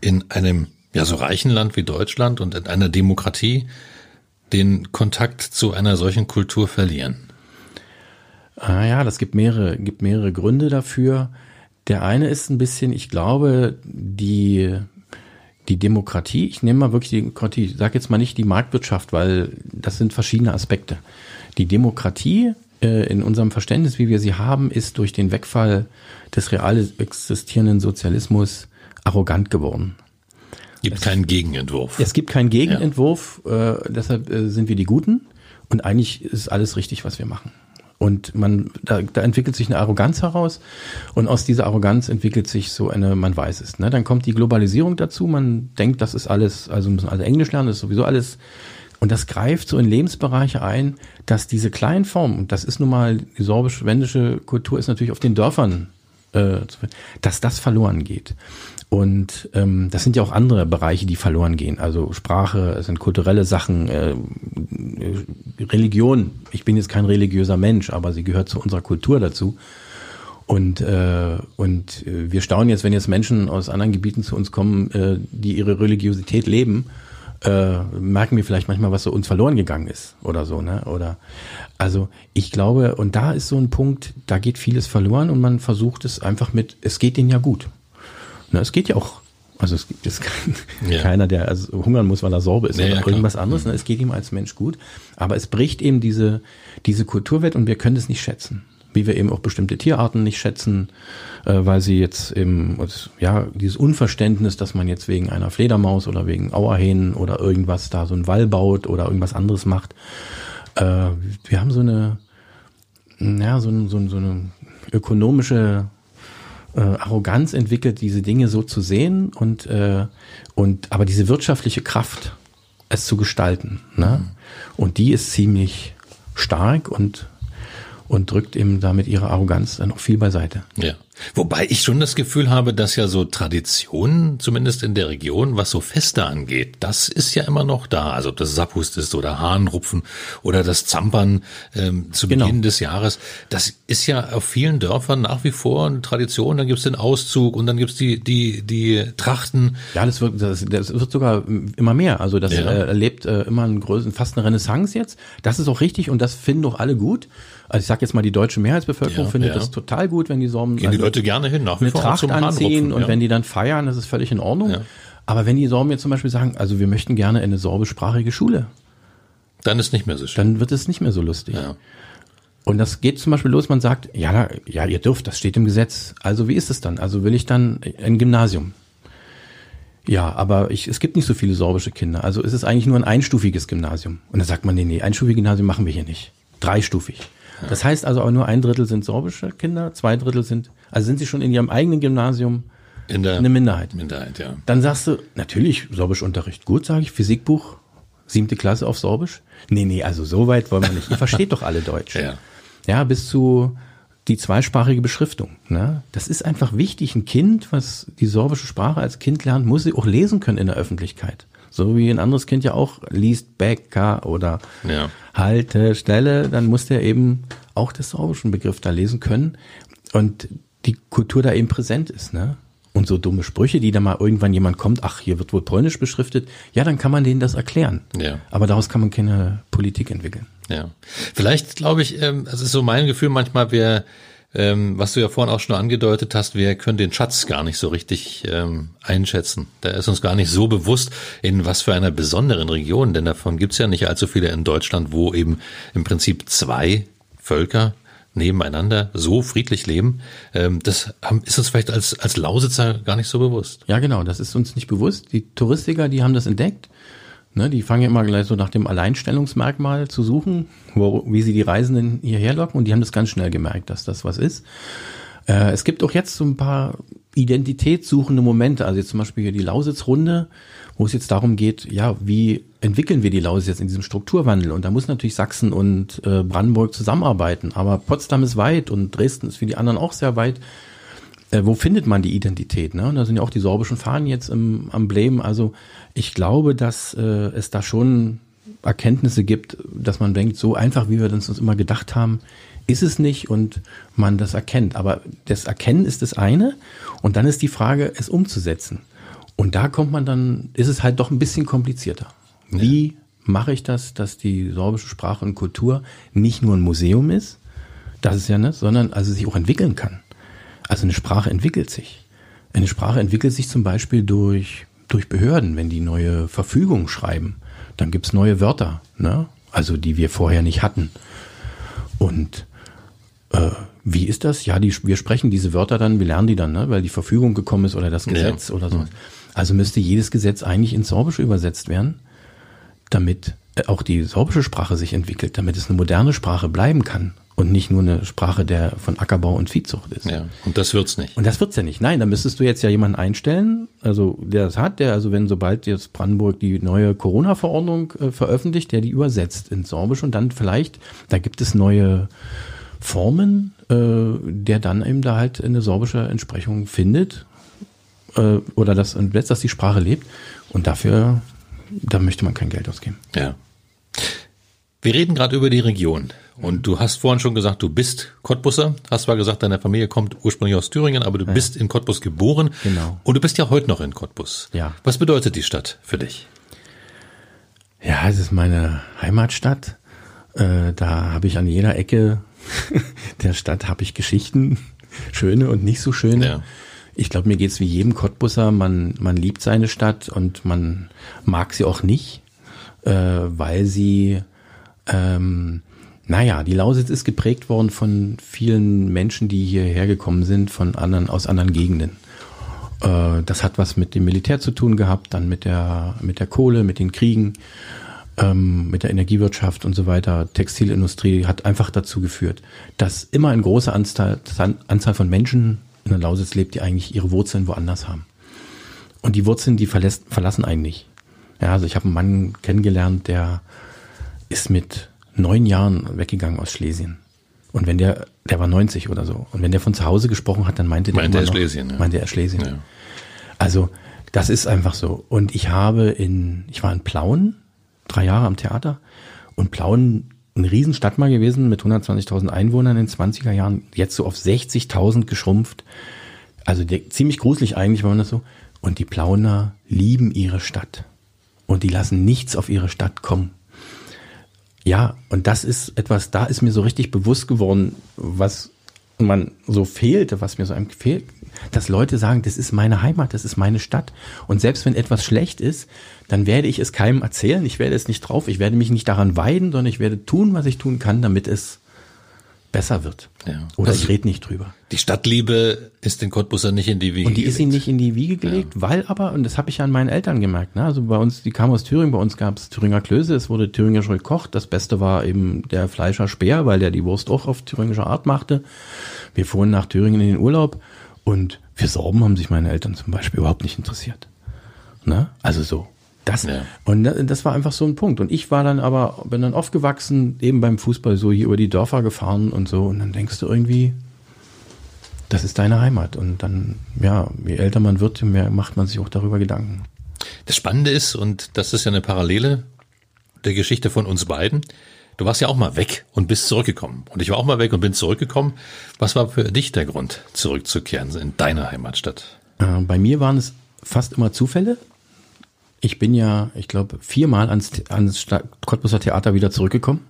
in einem ja so reichen Land wie Deutschland und in einer Demokratie den Kontakt zu einer solchen Kultur verlieren?
Ah ja, das gibt mehrere, gibt mehrere Gründe dafür. Der eine ist ein bisschen, ich glaube, die die Demokratie, ich nehme mal wirklich die Demokratie, ich sage jetzt mal nicht die Marktwirtschaft, weil das sind verschiedene Aspekte. Die Demokratie äh, in unserem Verständnis, wie wir sie haben, ist durch den Wegfall des real existierenden Sozialismus arrogant geworden.
Gibt es, keinen Gegenentwurf.
Es gibt keinen Gegenentwurf, ja. äh, deshalb äh, sind wir die Guten und eigentlich ist alles richtig, was wir machen. Und man, da, da entwickelt sich eine Arroganz heraus und aus dieser Arroganz entwickelt sich so eine, man weiß es. Ne? Dann kommt die Globalisierung dazu, man denkt, das ist alles, also müssen alle Englisch lernen, das ist sowieso alles. Und das greift so in Lebensbereiche ein, dass diese kleinen Formen, und das ist nun mal, die sorbisch-wendische Kultur ist natürlich auf den Dörfern, äh, dass das verloren geht. Und ähm, das sind ja auch andere Bereiche, die verloren gehen. Also Sprache, es sind kulturelle Sachen, äh, Religion. Ich bin jetzt kein religiöser Mensch, aber sie gehört zu unserer Kultur dazu. Und, äh, und äh, wir staunen jetzt, wenn jetzt Menschen aus anderen Gebieten zu uns kommen, äh, die ihre Religiosität leben, äh, merken wir vielleicht manchmal, was so uns verloren gegangen ist oder so, ne? Oder also ich glaube, und da ist so ein Punkt, da geht vieles verloren und man versucht es einfach mit, es geht ihnen ja gut. Na, es geht ja auch, also es gibt jetzt kein, ja. keiner, der also hungern muss, weil er Sorbe ist ja, oder ja, irgendwas anderes. Mhm. Ne? Es geht ihm als Mensch gut. Aber es bricht eben diese, diese Kulturwelt und wir können es nicht schätzen. Wie wir eben auch bestimmte Tierarten nicht schätzen, äh, weil sie jetzt eben, ja, dieses Unverständnis, dass man jetzt wegen einer Fledermaus oder wegen Auerhähnen oder irgendwas da so einen Wall baut oder irgendwas anderes macht. Äh, wir haben so eine, ja, so, so, so eine ökonomische äh, Arroganz entwickelt, diese Dinge so zu sehen und, äh, und aber diese wirtschaftliche Kraft, es zu gestalten. Ne? Mhm. Und die ist ziemlich stark und, und drückt eben damit ihre Arroganz dann auch viel beiseite.
Ja. Wobei ich schon das Gefühl habe, dass ja so Traditionen, zumindest in der Region, was so Feste angeht, das ist ja immer noch da. Also ob das Sapphust ist oder Hahnrupfen oder das Zampern ähm, zu genau. Beginn des Jahres. Das ist ja auf vielen Dörfern nach wie vor eine Tradition. Dann gibt's den Auszug und dann gibt's die, die, die Trachten.
Ja, das wird, das, das wird sogar immer mehr. Also das ja. äh, erlebt äh, immer einen größeren, fast eine Renaissance jetzt. Das ist auch richtig und das finden doch alle gut. Also ich sag jetzt mal, die deutsche Mehrheitsbevölkerung ja, findet ja. das total gut, wenn die Sorben
also Leute gerne hin,
nach wie eine vor Tracht anziehen und ja. wenn die dann feiern, das ist völlig in Ordnung. Aber wenn die Sorben jetzt zum Beispiel sagen, also wir möchten gerne in eine sorbischsprachige Schule,
dann ist nicht mehr so schön.
Dann wird es nicht mehr so lustig. Ja. Und das geht zum Beispiel los, man sagt, ja, ja, ihr dürft, das steht im Gesetz. Also wie ist es dann? Also will ich dann ein Gymnasium? Ja, aber ich, es gibt nicht so viele sorbische Kinder. Also ist es eigentlich nur ein einstufiges Gymnasium. Und dann sagt man, nee, nee, einstufiges Gymnasium machen wir hier nicht. Dreistufig. Das heißt also auch nur ein Drittel sind sorbische Kinder, zwei Drittel sind, also sind sie schon in ihrem eigenen Gymnasium
In der
eine Minderheit.
Minderheit, ja.
Dann sagst du, natürlich, Sorbischunterricht. Gut, sage ich, Physikbuch, siebte Klasse auf Sorbisch. Nee, nee, also so weit wollen wir nicht. Ihr versteht doch alle Deutsch.
Ja.
Ja, bis zu die zweisprachige Beschriftung. Ne? Das ist einfach wichtig. Ein Kind, was die sorbische Sprache als Kind lernt, muss sie auch lesen können in der Öffentlichkeit. So wie ein anderes Kind ja auch liest Bäcker oder
Ja.
Halte, Stelle, dann muss der eben auch des sorbischen Begriff da lesen können und die Kultur da eben präsent ist. Ne? Und so dumme Sprüche, die da mal irgendwann jemand kommt, ach, hier wird wohl polnisch beschriftet, ja, dann kann man denen das erklären.
Ja.
Aber daraus kann man keine Politik entwickeln.
Ja. Vielleicht glaube ich, ähm, das ist so mein Gefühl manchmal, wir, ähm, was du ja vorhin auch schon angedeutet hast, wir können den Schatz gar nicht so richtig ähm, einschätzen. Da ist uns gar nicht so bewusst, in was für einer besonderen Region, denn davon gibt's ja nicht allzu viele in Deutschland, wo eben im Prinzip zwei Völker nebeneinander so friedlich leben. Ähm, das ist uns vielleicht als, als Lausitzer gar nicht so bewusst.
Ja, genau, das ist uns nicht bewusst. Die Touristiker, die haben das entdeckt. Ne, die fangen ja immer gleich so nach dem Alleinstellungsmerkmal zu suchen, wo, wie sie die Reisenden hierher locken und die haben das ganz schnell gemerkt, dass das was ist. Äh, es gibt auch jetzt so ein paar identitätssuchende Momente, also jetzt zum Beispiel hier die Lausitz-Runde, wo es jetzt darum geht, ja, wie entwickeln wir die Lausitz jetzt in diesem Strukturwandel? Und da muss natürlich Sachsen und äh, Brandenburg zusammenarbeiten, aber Potsdam ist weit und Dresden ist für die anderen auch sehr weit äh, wo findet man die Identität? Ne? Und da sind ja auch die sorbischen Fahnen jetzt im Emblem. Also ich glaube, dass äh, es da schon Erkenntnisse gibt, dass man denkt, so einfach, wie wir das uns immer gedacht haben, ist es nicht und man das erkennt. Aber das Erkennen ist das eine und dann ist die Frage, es umzusetzen. Und da kommt man dann, ist es halt doch ein bisschen komplizierter. Wie mache ich das, dass die sorbische Sprache und Kultur nicht nur ein Museum ist, das ist ja ne, sondern also sich auch entwickeln kann. Also eine Sprache entwickelt sich. Eine Sprache entwickelt sich zum Beispiel durch, durch Behörden, wenn die neue Verfügung schreiben. Dann gibt's neue Wörter, ne? also die wir vorher nicht hatten. Und äh, wie ist das? Ja, die, wir sprechen diese Wörter dann, wir lernen die dann, ne? weil die Verfügung gekommen ist oder das Gesetz oder so. Also müsste jedes Gesetz eigentlich ins Sorbische übersetzt werden, damit äh, auch die sorbische Sprache sich entwickelt, damit es eine moderne Sprache bleiben kann und nicht nur eine Sprache der von Ackerbau und Viehzucht ist.
Ja. Und das wird's nicht.
Und das wird's ja nicht. Nein, da müsstest du jetzt ja jemanden einstellen, also der das hat, der also wenn sobald jetzt Brandenburg die neue Corona-Verordnung äh, veröffentlicht, der die übersetzt ins Sorbisch und dann vielleicht, da gibt es neue Formen, äh, der dann eben da halt eine sorbische Entsprechung findet äh, oder das entsetzt, dass die Sprache lebt und dafür, da möchte man kein Geld ausgeben.
Ja. Wir reden gerade über die Region. Und du hast vorhin schon gesagt, du bist Cottbusser. Hast zwar gesagt, deine Familie kommt ursprünglich aus Thüringen, aber du bist in Cottbus geboren.
Genau.
Und du bist ja heute noch in Cottbus.
Ja.
Was bedeutet die Stadt für dich?
Ja, es ist meine Heimatstadt. Äh, da habe ich an jeder Ecke der Stadt habe ich Geschichten, schöne und nicht so schöne.
Ja.
Ich glaube, mir geht's wie jedem Cottbusser. Man, man liebt seine Stadt und man mag sie auch nicht, äh, weil sie, ähm, naja, die Lausitz ist geprägt worden von vielen Menschen, die hierher gekommen sind, von anderen, aus anderen Gegenden. Äh, das hat was mit dem Militär zu tun gehabt, dann mit der, mit der Kohle, mit den Kriegen, ähm, mit der Energiewirtschaft und so weiter. Textilindustrie hat einfach dazu geführt, dass immer eine große Anzahl, Anzahl von Menschen in der Lausitz lebt, die eigentlich ihre Wurzeln woanders haben. Und die Wurzeln, die verlässt, verlassen einen nicht. Ja, also ich habe einen Mann kennengelernt, der ist mit neun Jahren weggegangen aus Schlesien. Und wenn der, der war 90 oder so. Und wenn der von zu Hause gesprochen hat, dann meinte der
Meinte er Schlesien, ja.
Meinte er Schlesien.
Ja.
Also, das ist einfach so. Und ich habe in, ich war in Plauen, drei Jahre am Theater. Und Plauen, eine Riesenstadt mal gewesen mit 120.000 Einwohnern in den 20er Jahren, jetzt so auf 60.000 geschrumpft. Also der, ziemlich gruselig eigentlich, wenn man das so. Und die Plauner lieben ihre Stadt. Und die lassen nichts auf ihre Stadt kommen. Ja, und das ist etwas, da ist mir so richtig bewusst geworden, was man so fehlte, was mir so einem fehlt, dass Leute sagen, das ist meine Heimat, das ist meine Stadt. Und selbst wenn etwas schlecht ist, dann werde ich es keinem erzählen, ich werde es nicht drauf, ich werde mich nicht daran weiden, sondern ich werde tun, was ich tun kann, damit es besser wird.
Ja.
Oder
Also-
ich rede nicht drüber.
Die Stadtliebe ist den Cottbusser nicht in die Wiege
Und die ist ihnen
gelegt.
nicht in die Wiege gelegt, weil aber, und das habe ich ja an meinen Eltern gemerkt, ne? also bei uns, die kamen aus Thüringen, bei uns gab es Thüringer Klöße, es wurde thüringerisch gekocht, das Beste war eben der Fleischer Speer, weil der die Wurst auch auf thüringische Art machte. Wir fuhren nach Thüringen in den Urlaub und für Sorben haben sich meine Eltern zum Beispiel überhaupt nicht interessiert. Ne? Also so. Das,
Ja.
Und da- das war einfach so ein Punkt. Und ich war dann aber, bin dann aufgewachsen, eben beim Fußball so hier über die Dörfer gefahren und so. Und dann denkst du irgendwie, das ist deine Heimat. Und dann, ja, je älter man wird, je mehr macht man sich auch darüber Gedanken.
Das Spannende ist, und das ist ja eine Parallele der Geschichte von uns beiden, du warst ja auch mal weg und bist zurückgekommen. Und ich war auch mal weg und bin zurückgekommen. Was war für dich der Grund, zurückzukehren in deine Heimatstadt?
Äh, bei mir waren es fast immer Zufälle. Ich bin ja, ich glaube, viermal ans, ans Cottbuser Theater wieder zurückgekommen.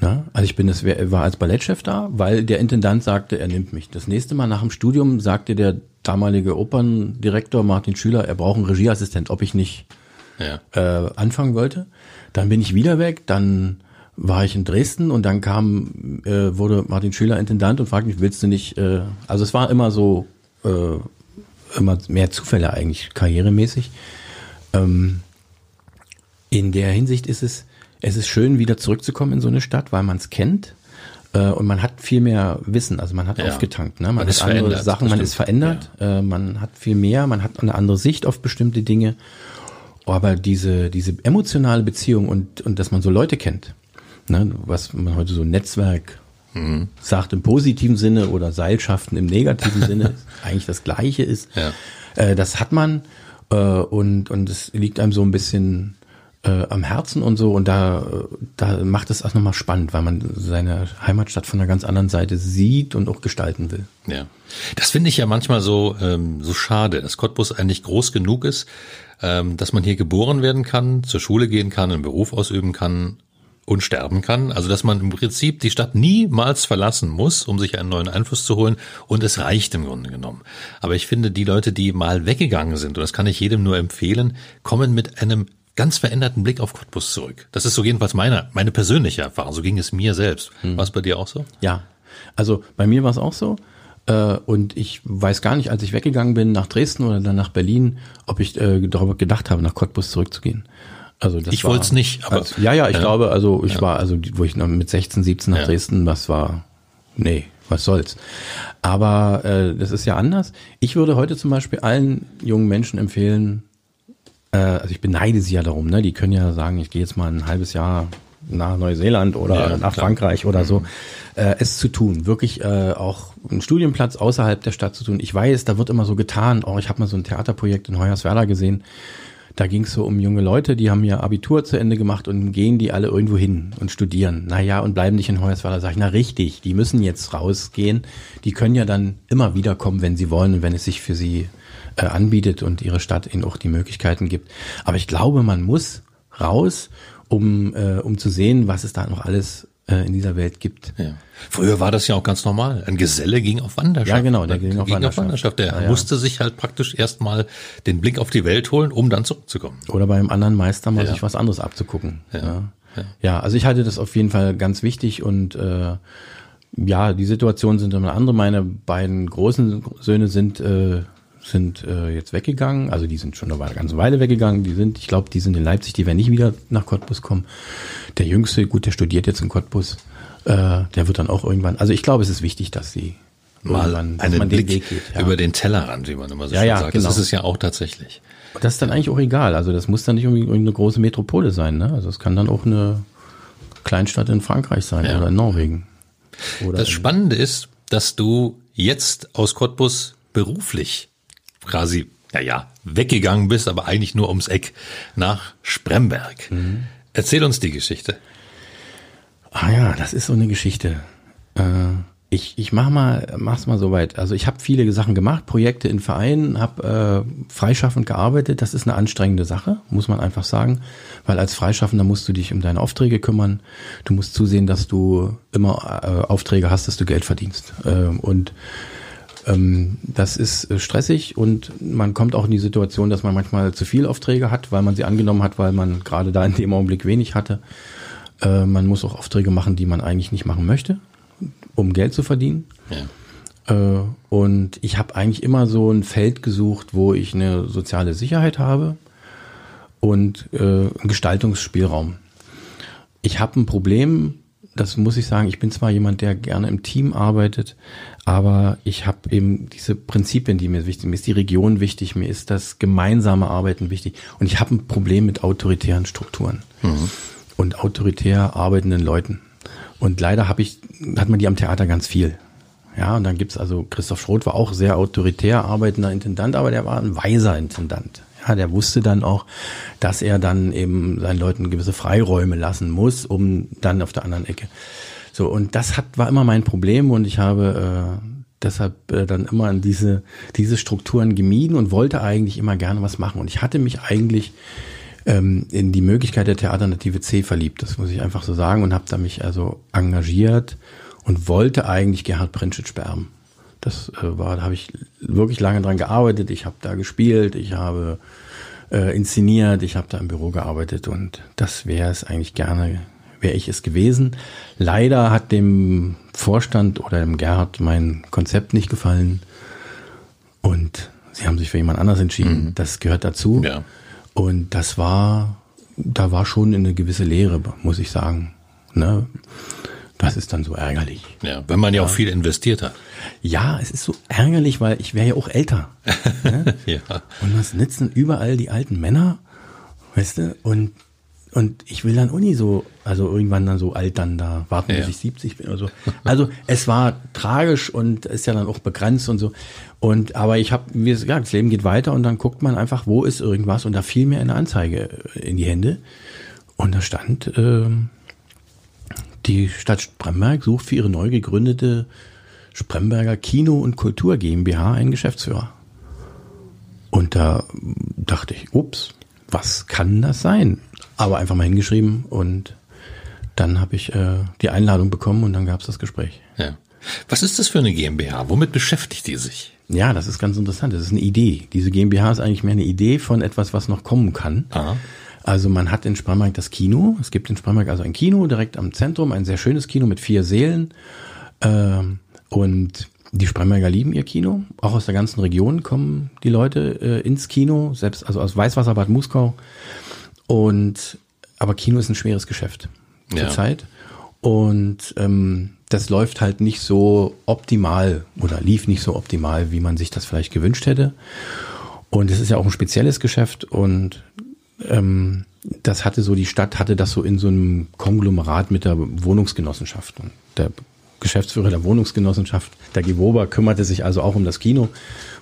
Na, also ich bin das, war als Ballettchef da, weil der Intendant sagte, er nimmt mich. Das nächste Mal nach dem Studium sagte der damalige Operndirektor Martin Schüler, er braucht einen Regieassistent, ob ich nicht
Ja.
äh, anfangen wollte. Dann bin ich wieder weg, dann war ich in Dresden und dann kam, äh, wurde Martin Schüler Intendant und fragte mich, willst du nicht, äh, also es war immer so, äh, immer mehr Zufälle eigentlich, karrieremäßig. Ähm, in der Hinsicht ist es, es ist schön, wieder zurückzukommen in so eine Stadt, weil man es kennt. äh, Und man hat viel mehr Wissen, also man hat
Ja.
aufgetankt, ne? man,
Man ist
hat andere
verändert,
Sachen, man ist verändert, äh, man hat viel mehr, man hat eine andere Sicht auf bestimmte Dinge. Aber diese, diese emotionale Beziehung und, und dass man so Leute kennt, ne, was man heute so Netzwerk
Mhm.
sagt im positiven Sinne oder Seilschaften im negativen Sinne, eigentlich das Gleiche ist,
Ja.
äh, das hat man äh, und, und es liegt einem so ein bisschen äh, am Herzen und so und da, da macht es auch nochmal spannend, weil man seine Heimatstadt von einer ganz anderen Seite sieht und auch gestalten will.
Ja, das finde ich ja manchmal so ähm, so schade, dass Cottbus eigentlich groß genug ist, ähm, dass man hier geboren werden kann, zur Schule gehen kann, einen Beruf ausüben kann und sterben kann. Also dass man im Prinzip die Stadt niemals verlassen muss, um sich einen neuen Einfluss zu holen. Und es reicht im Grunde genommen. Aber ich finde, die Leute, die mal weggegangen sind, und das kann ich jedem nur empfehlen, kommen mit einem ganz veränderten Blick auf Cottbus zurück. Das ist so jedenfalls meine, meine persönliche Erfahrung. So ging es mir selbst. War es bei dir auch so?
Ja, also bei mir war es auch so. Äh, und ich weiß gar nicht, als ich weggegangen bin nach Dresden oder dann nach Berlin, ob ich äh, darüber gedacht habe, nach Cottbus zurückzugehen. Also das
Ich
war-
wollt's nicht, aber-
als, ja, ja, ich
Ja.
glaube, also ich war, also wo ich noch mit 16, 17 nach
Ja.
Dresden, was war, nee, was soll's. Aber äh, das ist ja anders. Ich würde heute zum Beispiel allen jungen Menschen empfehlen, äh, also ich beneide sie ja darum, ne? Die können ja sagen, ich gehe jetzt mal ein halbes Jahr nach Neuseeland oder
Ja,
nach
klar.
Frankreich oder so, äh, es zu tun, wirklich äh, auch einen Studienplatz außerhalb der Stadt zu tun. Ich weiß, da wird immer so getan, oh, ich habe mal so ein Theaterprojekt in Hoyerswerda gesehen, da ging es so um junge Leute, die haben ihr Abitur zu Ende gemacht und gehen die alle irgendwo hin und studieren. Naja, und bleiben nicht in Hoyerswerda. Sag ich, na richtig, die müssen jetzt rausgehen. Die können ja dann immer wiederkommen, wenn sie wollen und wenn es sich für sie äh, anbietet und ihre Stadt ihnen auch die Möglichkeiten gibt. Aber ich glaube, man muss raus, um, äh, um zu sehen, was es da noch alles in dieser Welt gibt.
Ja. Früher war das ja auch ganz normal. Ein Geselle ging auf Wanderschaft.
Ja, genau, der ging auf Wanderschaft.
Der
Ja, ja.
musste sich halt praktisch erstmal den Blick auf die Welt holen, um dann zurückzukommen.
Oder beim anderen Meister mal sich was anderes abzugucken.
Ja.
Ja. Ja. also ich halte das auf jeden Fall ganz wichtig und äh, ja, die Situationen sind immer andere. Meine beiden großen Söhne sind äh, sind äh, jetzt weggegangen, also die sind schon eine ganze Weile weggegangen. Die sind, ich glaube, die sind in Leipzig, die werden nicht wieder nach Cottbus kommen. Der Jüngste, gut, der studiert jetzt in Cottbus, äh, der wird dann auch irgendwann. Also ich glaube, es ist wichtig, dass sie
Mal
irgendwann,
einen
man den
Blick
Weg geht. Ja.
über den Tellerrand, wie man immer so
Ja,
schön
ja,
sagt.
genau.
Das ist es ja auch tatsächlich.
Das ist dann eigentlich auch egal. Also das muss dann nicht irgendwie eine große Metropole sein. Ne? Also es kann dann auch eine Kleinstadt in Frankreich sein
Ja.
oder in Norwegen. Oder
Das Spannende ist, dass du jetzt aus Cottbus beruflich quasi, ja ja, weggegangen bist, aber eigentlich nur ums Eck nach Spremberg.
Mhm.
Erzähl uns die Geschichte.
Ah ja, das ist so eine Geschichte. Äh, ich ich mach mal, mach's mal soweit. Also ich habe viele Sachen gemacht, Projekte in Vereinen, habe äh, freischaffend gearbeitet. Das ist eine anstrengende Sache, muss man einfach sagen, weil als Freischaffender musst du dich um deine Aufträge kümmern. Du musst zusehen, dass du immer äh, Aufträge hast, dass du Geld verdienst. Ähm, und das ist äh, stressig und man kommt auch in die Situation, dass man manchmal zu viel Aufträge hat, weil man sie angenommen hat, weil man gerade da in dem Augenblick wenig hatte. Äh, man muss auch Aufträge machen, die man eigentlich nicht machen möchte, um Geld zu verdienen.
Ja.
Äh, und ich habe eigentlich immer so ein Feld gesucht, wo ich eine soziale Sicherheit habe und einen Gestaltungsspielraum. Ich habe ein Problem, das muss ich sagen, ich bin zwar jemand, der gerne im Team arbeitet, aber ich habe eben diese Prinzipien, die mir wichtig sind. Mir ist die Region wichtig, mir ist das gemeinsame Arbeiten wichtig. Und ich habe ein Problem mit autoritären Strukturen mhm. und autoritär arbeitenden Leuten. Und leider habe ich, hat man die am Theater ganz viel. Ja, und dann gibt's also, Christoph Schroth war auch sehr autoritär arbeitender Intendant, aber der war ein weiser Intendant. Ja, der wusste dann auch, dass er dann eben seinen Leuten gewisse Freiräume lassen muss, um dann auf der anderen Ecke. So, und das hat, war immer mein Problem und ich habe äh, deshalb äh, dann immer an diese, diese Strukturen gemieden und wollte eigentlich immer gerne was machen. Und ich hatte mich eigentlich ähm, in die Möglichkeit der Theaternative C verliebt, das muss ich einfach so sagen, und habe da mich also engagiert und wollte eigentlich Gerhard Prentschitsch beerben. Das äh, war, da habe ich wirklich lange dran gearbeitet. Ich habe da gespielt, ich habe äh, inszeniert, ich habe da im Büro gearbeitet und das wäre es eigentlich gerne, wäre ich es gewesen. Leider hat dem Vorstand oder dem Gerhard mein Konzept nicht gefallen und sie haben sich für jemand anders entschieden. Mhm. Das gehört dazu.
Ja.
Und das war, da war schon eine gewisse Lehre, muss ich sagen. Ne? Das ist dann so ärgerlich.
Ja, wenn man ja, ja, auch viel investiert hat.
Ja, es ist so ärgerlich, weil ich wäre ja auch älter. ne?
ja.
Und was nützen überall die alten Männer, weißt du? Und und ich will dann Uni so, also irgendwann dann so alt dann da warten, ja. bis ich 70 bin oder so. Also es war tragisch und ist ja dann auch begrenzt und so. Und aber ich habe, wie gesagt, das Leben geht weiter und dann guckt man einfach, wo ist irgendwas und da fiel mir eine Anzeige in die Hände und da stand äh, die Stadt Spremberg sucht für ihre neu gegründete Spremberger Kino- und Kultur GmbH einen Geschäftsführer. Und da dachte ich, ups, was kann das sein? Aber einfach mal hingeschrieben und dann habe ich äh, die Einladung bekommen und dann gab es das Gespräch.
Ja. Was ist das für eine GmbH? Womit beschäftigt die sich?
Ja, das ist ganz interessant. Das ist eine Idee. Diese GmbH ist eigentlich mehr eine Idee von etwas, was noch kommen kann.
Aha.
Also man hat in Spremberg das Kino. Es gibt in Spremberg also ein Kino direkt am Zentrum, ein sehr schönes Kino mit vier Sälen. Ähm, und die Spremberger lieben ihr Kino. Auch aus der ganzen Region kommen die Leute äh, ins Kino, selbst also aus Weißwasser, Bad Muskau. Und aber Kino ist ein schweres Geschäft
ja.
zurzeit. Und ähm, das läuft halt nicht so optimal oder lief nicht so optimal, wie man sich das vielleicht gewünscht hätte. Und es ist ja auch ein spezielles Geschäft und ähm, das hatte so, die Stadt hatte das so in so einem Konglomerat mit der Wohnungsgenossenschaft. Und der Geschäftsführer der Wohnungsgenossenschaft, der Gewober, kümmerte sich also auch um das Kino,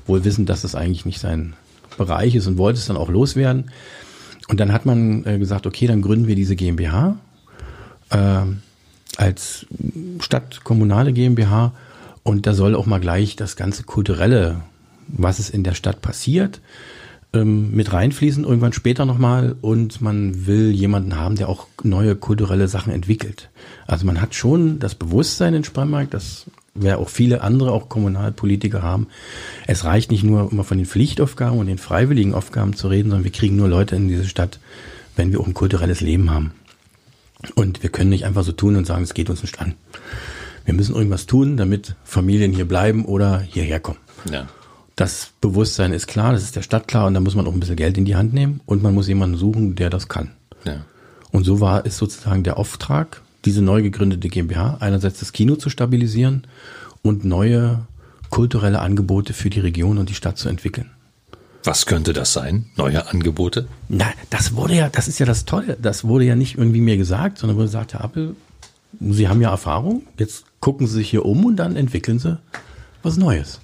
wohl wissend, dass das eigentlich nicht sein Bereich ist und wollte es dann auch loswerden. Und dann hat man äh, gesagt, okay, dann gründen wir diese GmbH äh, als stadtkommunale GmbH und da soll auch mal gleich das ganze kulturelle, was es in der Stadt passiert, ähm, mit reinfließen, irgendwann später nochmal. Und man will jemanden haben, der auch neue kulturelle Sachen entwickelt. Also man hat schon das Bewusstsein in Spremberg, dass wir auch viele andere, auch Kommunalpolitiker haben. Es reicht nicht nur immer von den Pflichtaufgaben und den freiwilligen Aufgaben zu reden, sondern wir kriegen nur Leute in diese Stadt, wenn wir auch ein kulturelles Leben haben. Und wir können nicht einfach so tun und sagen, es geht uns nicht an. Wir müssen irgendwas tun, damit Familien hier bleiben oder hierher kommen.
Ja.
Das Bewusstsein ist klar, das ist der Stadt klar und da muss man auch ein bisschen Geld in die Hand nehmen und man muss jemanden suchen, der das kann.
Ja.
Und so war es sozusagen der Auftrag, diese neu gegründete GmbH, einerseits das Kino zu stabilisieren und neue kulturelle Angebote für die Region und die Stadt zu entwickeln.
Was könnte das sein? Neue Angebote?
Na, das wurde ja, das ist ja das Tolle. Das wurde ja nicht irgendwie mir gesagt, sondern wurde gesagt, Herr Appel, Sie haben ja Erfahrung, jetzt gucken Sie sich hier um und dann entwickeln Sie was Neues.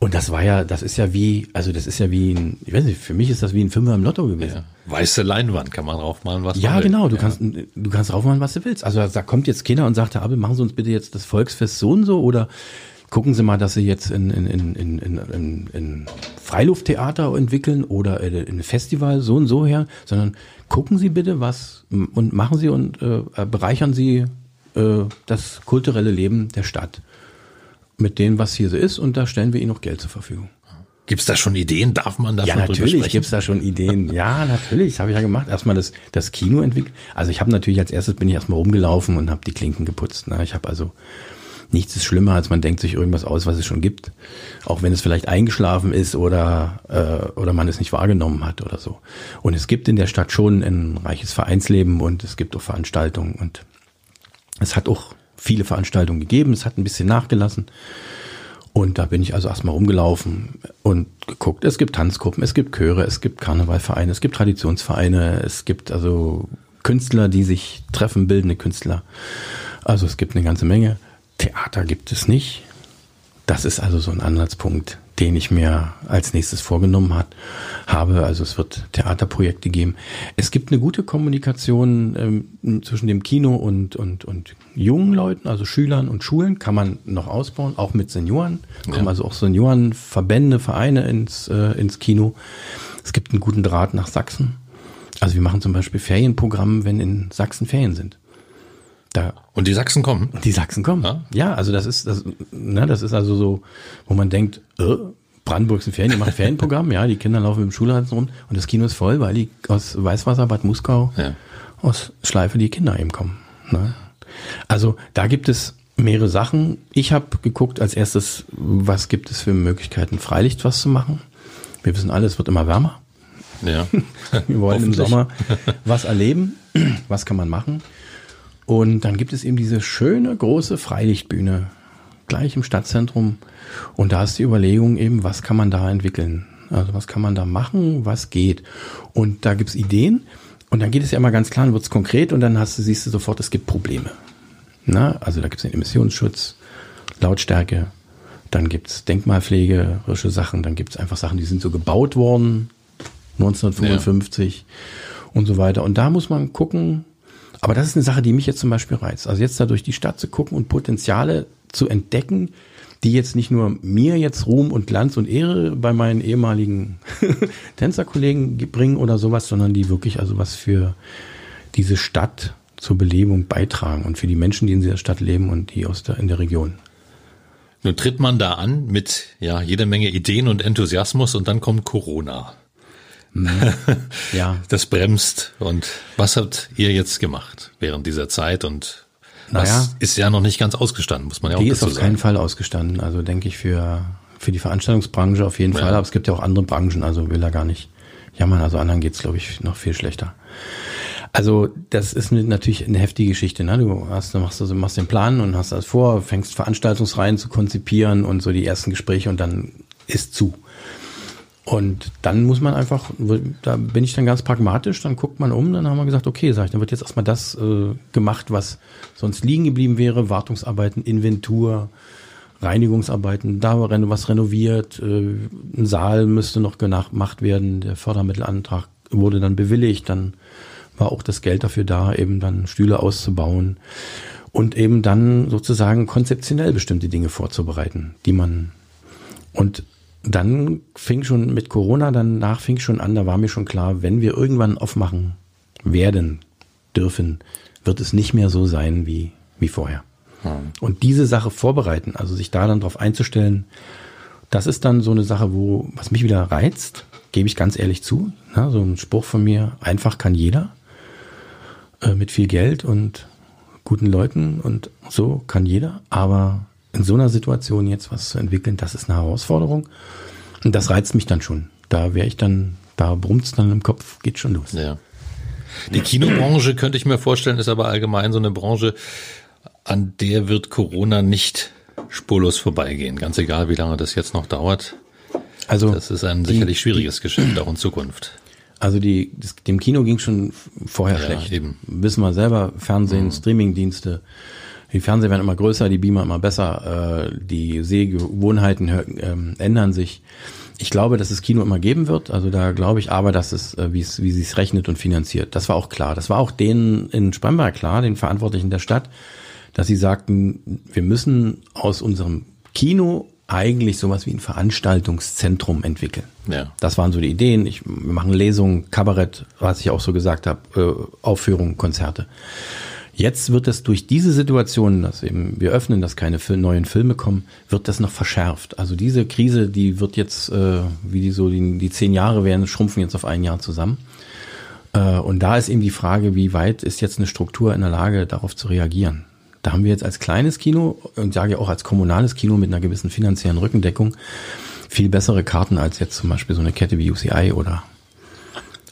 Und das war ja, das ist ja wie, also das ist ja wie ein, ich weiß nicht, für mich ist das wie ein Fünfer im Lotto gewesen. Ja.
Weiße Leinwand kann man draufmalen, was
ja,
man will.
Genau, du ja. kannst, du kannst draufmalen, was du willst. Also da kommt jetzt Kinder und sagt, Herr Abel, machen Sie uns bitte jetzt das Volksfest so und so oder gucken Sie mal, dass Sie jetzt in, in, in, in, in, in Freilufttheater entwickeln oder in ein Festival so und so her, sondern gucken Sie bitte was und machen Sie und äh, bereichern Sie äh, das kulturelle Leben der Stadt mit dem, was hier so ist und da stellen wir ihnen noch Geld zur Verfügung.
Gibt es da schon Ideen? Darf man da
Ja, natürlich gibt es da schon Ideen. Ja, natürlich, das habe ich ja gemacht. Erstmal das, das Kino entwickelt. Also ich habe natürlich als erstes bin ich erstmal rumgelaufen und habe die Klinken geputzt. Ne? Ich habe also nichts ist schlimmer, als man denkt sich irgendwas aus, was es schon gibt. Auch wenn es vielleicht eingeschlafen ist oder, äh, oder man es nicht wahrgenommen hat oder so. Und es gibt in der Stadt schon ein reiches Vereinsleben und es gibt auch Veranstaltungen und es hat auch viele Veranstaltungen gegeben, es hat ein bisschen nachgelassen. Und da bin ich also erstmal rumgelaufen und geguckt. Es gibt Tanzgruppen, es gibt Chöre, es gibt Karnevalvereine, es gibt Traditionsvereine, es gibt also Künstler, die sich treffen, bildende Künstler. Also es gibt eine ganze Menge. Theater gibt es nicht. Das ist also so ein Ansatzpunkt, den ich mir als nächstes vorgenommen hat, habe. Also es wird Theaterprojekte geben. Es gibt eine gute Kommunikation ähm, zwischen dem Kino und, und, und jungen Leuten, also Schülern und Schulen, kann man noch ausbauen, auch mit Senioren. Ja. Kommen also auch Seniorenverbände, Vereine ins, äh, ins Kino. Es gibt einen guten Draht nach Sachsen. Also wir machen zum Beispiel Ferienprogramm, wenn in Sachsen Ferien sind.
Da, und die Sachsen kommen?
Die Sachsen kommen. Ja, ja also das ist, das, ne, das ist also so, wo man denkt, äh, Brandenburg ist ein Ferien, die macht Ferienprogramm, ja, die Kinder laufen mit dem Schulranzen rum und das Kino ist voll, weil die aus Weißwasser, Bad Muskau, ja. aus Schleife die Kinder eben kommen. Ne? Also da gibt es mehrere Sachen. Ich habe geguckt als erstes, was gibt es für Möglichkeiten, Freilicht was zu machen. Wir wissen alle, es wird immer wärmer.
Ja.
Wir wollen im Sommer was erleben. Was kann man machen? Und dann gibt es eben diese schöne große Freilichtbühne gleich im Stadtzentrum. Und da ist die Überlegung eben, was kann man da entwickeln? Also was kann man da machen, was geht? Und da gibt's Ideen. Und dann geht es ja immer ganz klar, dann wird's konkret und dann hast du, siehst du sofort, es gibt Probleme. Na, also da gibt's den Emissionsschutz, Lautstärke, dann gibt's denkmalpflegerische Sachen, dann gibt's einfach Sachen, die sind so gebaut worden, 1955 ja. und so weiter. Und da muss man gucken, aber das ist eine Sache, die mich jetzt zum Beispiel reizt. Also jetzt da durch die Stadt zu gucken und Potenziale zu entdecken, die jetzt nicht nur mir jetzt Ruhm und Glanz und Ehre bei meinen ehemaligen Tänzerkollegen bringen oder sowas, sondern die wirklich also was für diese Stadt zur Belebung beitragen und für die Menschen, die in dieser Stadt leben und die aus der, in der Region.
Nun tritt man da an mit ja jede Menge Ideen und Enthusiasmus und dann kommt Corona. ja. Das bremst. Und was habt ihr jetzt gemacht während dieser Zeit? Und naja, das ist ja noch nicht ganz ausgestanden, muss man ja auch
Die ist auf sagen. keinen Fall ausgestanden. Also denke ich für, für die Veranstaltungsbranche auf jeden ja. Fall. Aber es gibt ja auch andere Branchen, also will er gar nicht jammern. Also anderen geht's glaube ich, noch viel schlechter. Also das ist natürlich eine heftige Geschichte. Ne? Du hast, du machst, also, machst den Plan und hast das vor, fängst Veranstaltungsreihen zu konzipieren und so die ersten Gespräche und dann ist zu. Und dann muss man einfach, da bin ich dann ganz pragmatisch, dann guckt man um, dann haben wir gesagt, okay, sag ich, dann wird jetzt erstmal das äh, gemacht, was sonst liegen geblieben wäre, Wartungsarbeiten, Inventur, Reinigungsarbeiten, da war was renoviert, äh, ein Saal müsste noch gemacht werden, der Fördermittelantrag wurde dann bewilligt, dann war auch das Geld dafür da, eben dann Stühle auszubauen und eben dann sozusagen konzeptionell bestimmte Dinge vorzubereiten, die man und dann fing schon mit Corona, danach fing schon an, da war mir schon klar, wenn wir irgendwann aufmachen werden, dürfen, wird es nicht mehr so sein wie, wie vorher. Hm. Und diese Sache vorbereiten, also sich da dann drauf einzustellen, das ist dann so eine Sache, wo, was mich wieder reizt, gebe ich ganz ehrlich zu. Na, so ein Spruch von mir, einfach kann jeder, äh, mit viel Geld und guten Leuten und so kann jeder, aber in so einer Situation jetzt was zu entwickeln, das ist eine Herausforderung. Und das reizt mich dann schon. Da wäre ich dann, da brummt's dann im Kopf, geht schon los.
Ja. Die Kinobranche könnte ich mir vorstellen, ist aber allgemein so eine Branche, an der wird Corona nicht spurlos vorbeigehen. Ganz egal, wie lange das jetzt noch dauert. Also das ist ein sicherlich die, schwieriges Geschäft auch in Zukunft.
Also die, das, dem Kino ging schon vorher ja, schlecht. Eben. Wissen wir selber, Fernsehen, mhm. Streamingdienste. Die Fernseher werden immer größer, die Beamer immer besser, äh, die Sehgewohnheiten äh, ändern sich. Ich glaube, dass es Kino immer geben wird. Also da glaube ich aber, dass es, äh, wie es, wie sie es rechnet und finanziert. Das war auch klar. Das war auch denen in Spremberg klar, den Verantwortlichen der Stadt, dass sie sagten, wir müssen aus unserem Kino eigentlich sowas wie ein Veranstaltungszentrum entwickeln. Ja. Das waren so die Ideen. Ich, wir machen Lesungen, Kabarett, was ich auch so gesagt habe, äh, Aufführungen, Konzerte. Jetzt wird es durch diese Situation, dass eben wir öffnen, dass keine neuen Filme kommen, wird das noch verschärft. Also diese Krise, die wird jetzt, äh, wie die so die, die zehn Jahre werden, schrumpfen jetzt auf ein Jahr zusammen. Äh, und da ist eben die Frage, wie weit ist jetzt eine Struktur in der Lage, darauf zu reagieren? Da haben wir jetzt als kleines Kino und sage auch als kommunales Kino mit einer gewissen finanziellen Rückendeckung viel bessere Karten als jetzt zum Beispiel so eine Kette wie UCI oder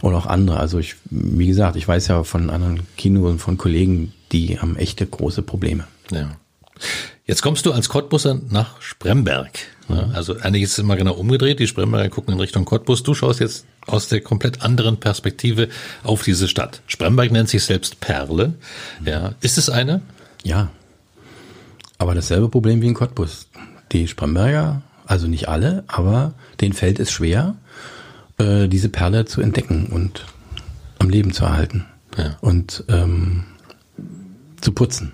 oder auch andere. Also ich, wie gesagt, ich weiß ja von anderen Kinos und von Kollegen, die haben echte große Probleme.
Ja. Jetzt kommst du als Cottbusser nach Spremberg. Ne? Also eigentlich ist es immer genau umgedreht. Die Spremberger gucken in Richtung Cottbus. Du schaust jetzt aus der komplett anderen Perspektive auf diese Stadt. Spremberg nennt sich selbst Perle. Ja. Ist es eine?
Ja. Aber dasselbe Problem wie in Cottbus. Die Spremberger, also nicht alle, aber denen fällt es schwer, äh, diese Perle zu entdecken und am Leben zu erhalten.
Ja.
Und ähm, zu putzen.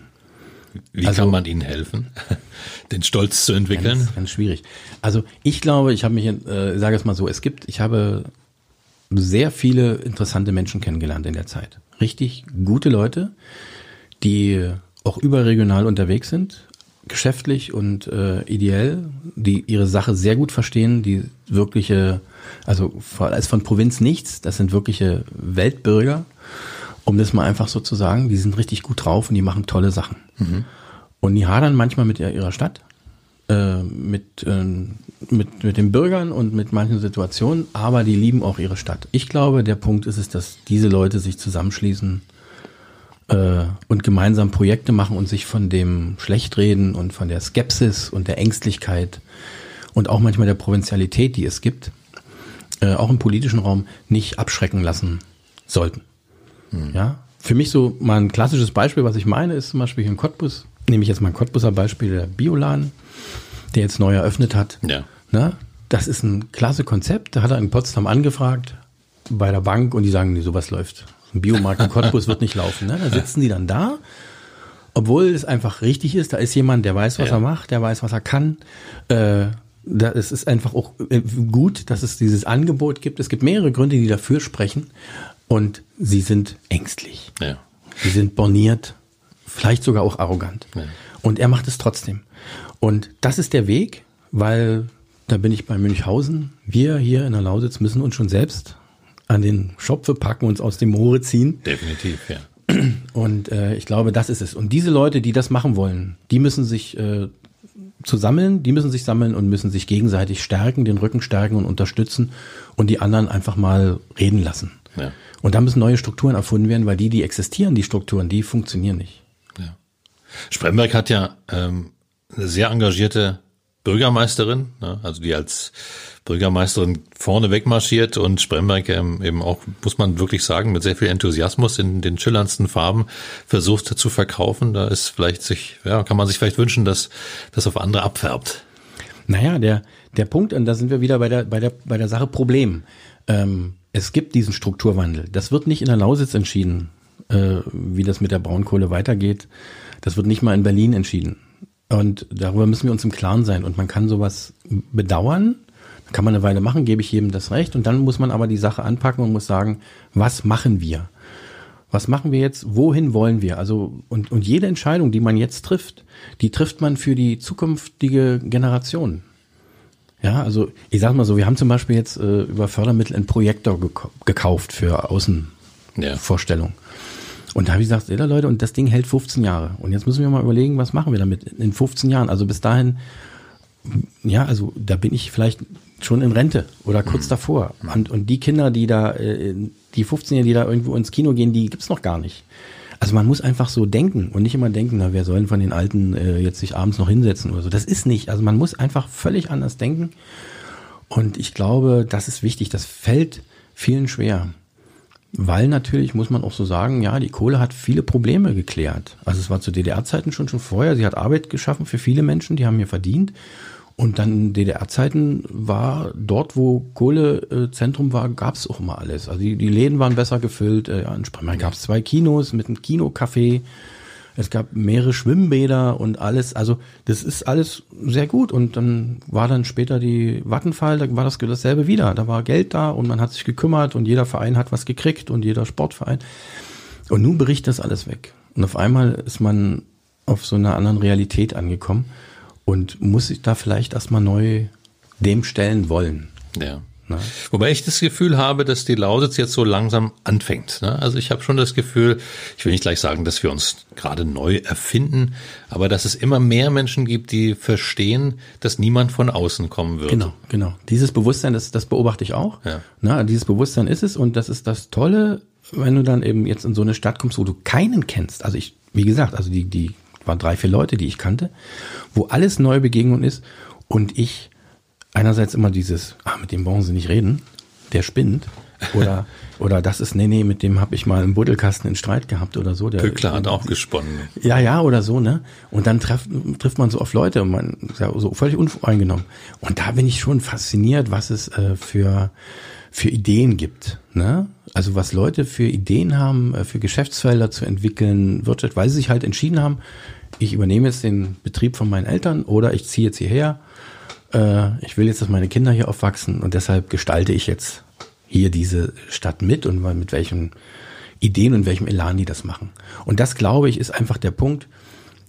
Wie
Also-
kann man ihnen helfen, den Stolz zu entwickeln?
Ganz, ganz schwierig. Also ich glaube, ich habe mich, äh, sage es mal so, es gibt, ich habe sehr viele interessante Menschen kennengelernt in der Zeit. Richtig gute Leute, die auch überregional unterwegs sind, geschäftlich und äh, ideell, die ihre Sache sehr gut verstehen, die wirkliche, also als von Provinz nichts, das sind wirkliche Weltbürger, um das mal einfach so zu sagen, die sind richtig gut drauf und die machen tolle Sachen. Und die hadern manchmal mit ihrer Stadt, äh, mit, äh, mit, mit den Bürgern und mit manchen Situationen, aber die lieben auch ihre Stadt. Ich glaube, der Punkt ist es, dass diese Leute sich zusammenschließen äh, und gemeinsam Projekte machen und sich von dem Schlechtreden und von der Skepsis und der Ängstlichkeit und auch manchmal der Provinzialität, die es gibt, äh, auch im politischen Raum nicht abschrecken lassen sollten. Ja, für mich so mal ein klassisches Beispiel, was ich meine, ist zum Beispiel hier in Cottbus, nehme ich jetzt mal ein Cottbuser Beispiel, der Bioladen, der jetzt neu eröffnet hat.
Ja.
Ne? Das ist ein klasse Konzept. Da hat er in Potsdam angefragt bei der Bank und die sagen, nee, sowas läuft. Ein Biomarkt in Cottbus wird nicht laufen. Ne? Da sitzen die dann da, obwohl es einfach richtig ist. Da ist jemand, der weiß, was
Ja.
er macht, der weiß, was er kann. Äh, da, es ist einfach auch äh, gut, dass es dieses Angebot gibt. Es gibt mehrere Gründe, die dafür sprechen. Und sie sind ängstlich.
Ja.
Sie sind borniert, vielleicht sogar auch arrogant.
Ja.
Und er macht es trotzdem. Und das ist der Weg, weil da bin ich bei Münchhausen. Wir hier in der Lausitz müssen uns schon selbst an den Schopfe packen, uns aus dem Moore ziehen.
Definitiv, ja.
Und äh, ich glaube, das ist es. Und diese Leute, die das machen wollen, die müssen sich äh, zu sammeln, die müssen sich sammeln und müssen sich gegenseitig stärken, den Rücken stärken und unterstützen und die anderen einfach mal reden lassen.
Ja.
Und da müssen neue Strukturen erfunden werden, weil die, die existieren, die Strukturen, die funktionieren nicht.
Ja. Spremberg hat ja ähm, eine sehr engagierte Bürgermeisterin, ne, also die als Bürgermeisterin vorne wegmarschiert und Spremberg ähm, eben auch, muss man wirklich sagen, mit sehr viel Enthusiasmus in den schillerndsten Farben versucht zu verkaufen. Da ist vielleicht sich, ja, kann man sich vielleicht wünschen, dass das auf andere abfärbt.
Naja, der, der Punkt, und da sind wir wieder bei der, bei der, bei der Sache Problem. Ähm, es gibt diesen Strukturwandel. Das wird nicht in der Lausitz entschieden, äh, wie das mit der Braunkohle weitergeht. Das wird nicht mal in Berlin entschieden. Und darüber müssen wir uns im Klaren sein. Und man kann sowas bedauern, kann man eine Weile machen, gebe ich jedem das Recht. Und dann muss man aber die Sache anpacken und muss sagen, was machen wir? Was machen wir jetzt? Wohin wollen wir? Also, und, und jede Entscheidung, die man jetzt trifft, die trifft man für die zukünftige Generation. Ja, also ich sag mal so, wir haben zum Beispiel jetzt äh, über Fördermittel einen Projektor gek gekauft für
Ja.
Außenvorstellung. Und da habe ich gesagt, ja, Leute, und das Ding hält 15 Jahre. Und jetzt müssen wir mal überlegen, was machen wir damit in 15 Jahren? Also bis dahin, ja, also da bin ich vielleicht schon in Rente oder kurz davor. Und, und die Kinder, die da, äh, die 15-Jährigen, die da irgendwo ins Kino gehen, die gibt's noch gar nicht. Also man muss einfach so denken und nicht immer denken, na, wer soll von den Alten äh, jetzt sich abends noch hinsetzen oder so. Das ist nicht. Also man muss einfach völlig anders denken. Und ich glaube, das ist wichtig. Das fällt vielen schwer. Weil natürlich, muss man auch so sagen, ja, die Kohle hat viele Probleme geklärt. Also es war zu DDR-Zeiten schon schon vorher. Sie hat Arbeit geschaffen für viele Menschen, die haben hier verdient. Und dann in DDR-Zeiten war dort, wo Kohlezentrum war, gab es auch immer alles. Also die, die Läden waren besser gefüllt. Äh, ja, in Spremberg gab es zwei Kinos mit einem Kinocafé. Es gab mehrere Schwimmbäder und alles. Also das ist alles sehr gut. Und dann war dann später die Vattenfall, da war das dasselbe wieder. Da war Geld da und man hat sich gekümmert und jeder Verein hat was gekriegt und jeder Sportverein. Und nun bricht das alles weg. Und auf einmal ist man auf so einer anderen Realität angekommen und muss sich da vielleicht erstmal neu dem stellen wollen.
Ja.
Ne?
Wobei ich das Gefühl habe, dass die Lausitz jetzt so langsam anfängt. Ne? Also ich habe schon das Gefühl, ich will nicht gleich sagen, dass wir uns gerade neu erfinden, aber dass es immer mehr Menschen gibt, die verstehen, dass niemand von außen kommen wird.
Genau, genau. Dieses Bewusstsein, das, das beobachte ich auch.
Ja.
Na, dieses Bewusstsein ist es und das ist das Tolle, wenn du dann eben jetzt in so eine Stadt kommst, wo du keinen kennst. Also ich, wie gesagt, also die, die waren drei, vier Leute, die ich kannte, wo alles neue Begegnung ist und ich einerseits immer dieses, ah, mit dem brauchen sie nicht reden, der spinnt. Oder, oder das ist, nee, nee, mit dem habe ich mal im Buddelkasten in Streit gehabt oder so. Der,
Pückler hat auch gesponnen.
Ja, ja, oder so, ne? Und dann treff, trifft man so auf Leute und man ist ja so völlig unvoreingenommen. Und da bin ich schon fasziniert, was es äh, für, für Ideen gibt, ne? Also was Leute für Ideen haben, äh, für Geschäftsfelder zu entwickeln, Wirtschaft, weil sie sich halt entschieden haben, ich übernehme jetzt den Betrieb von meinen Eltern oder ich ziehe jetzt hierher äh, ich will jetzt, dass meine Kinder hier aufwachsen und deshalb gestalte ich jetzt hier diese Stadt mit und mit welchen Ideen und welchem Elan die das machen. Und das, glaube ich, ist einfach der Punkt,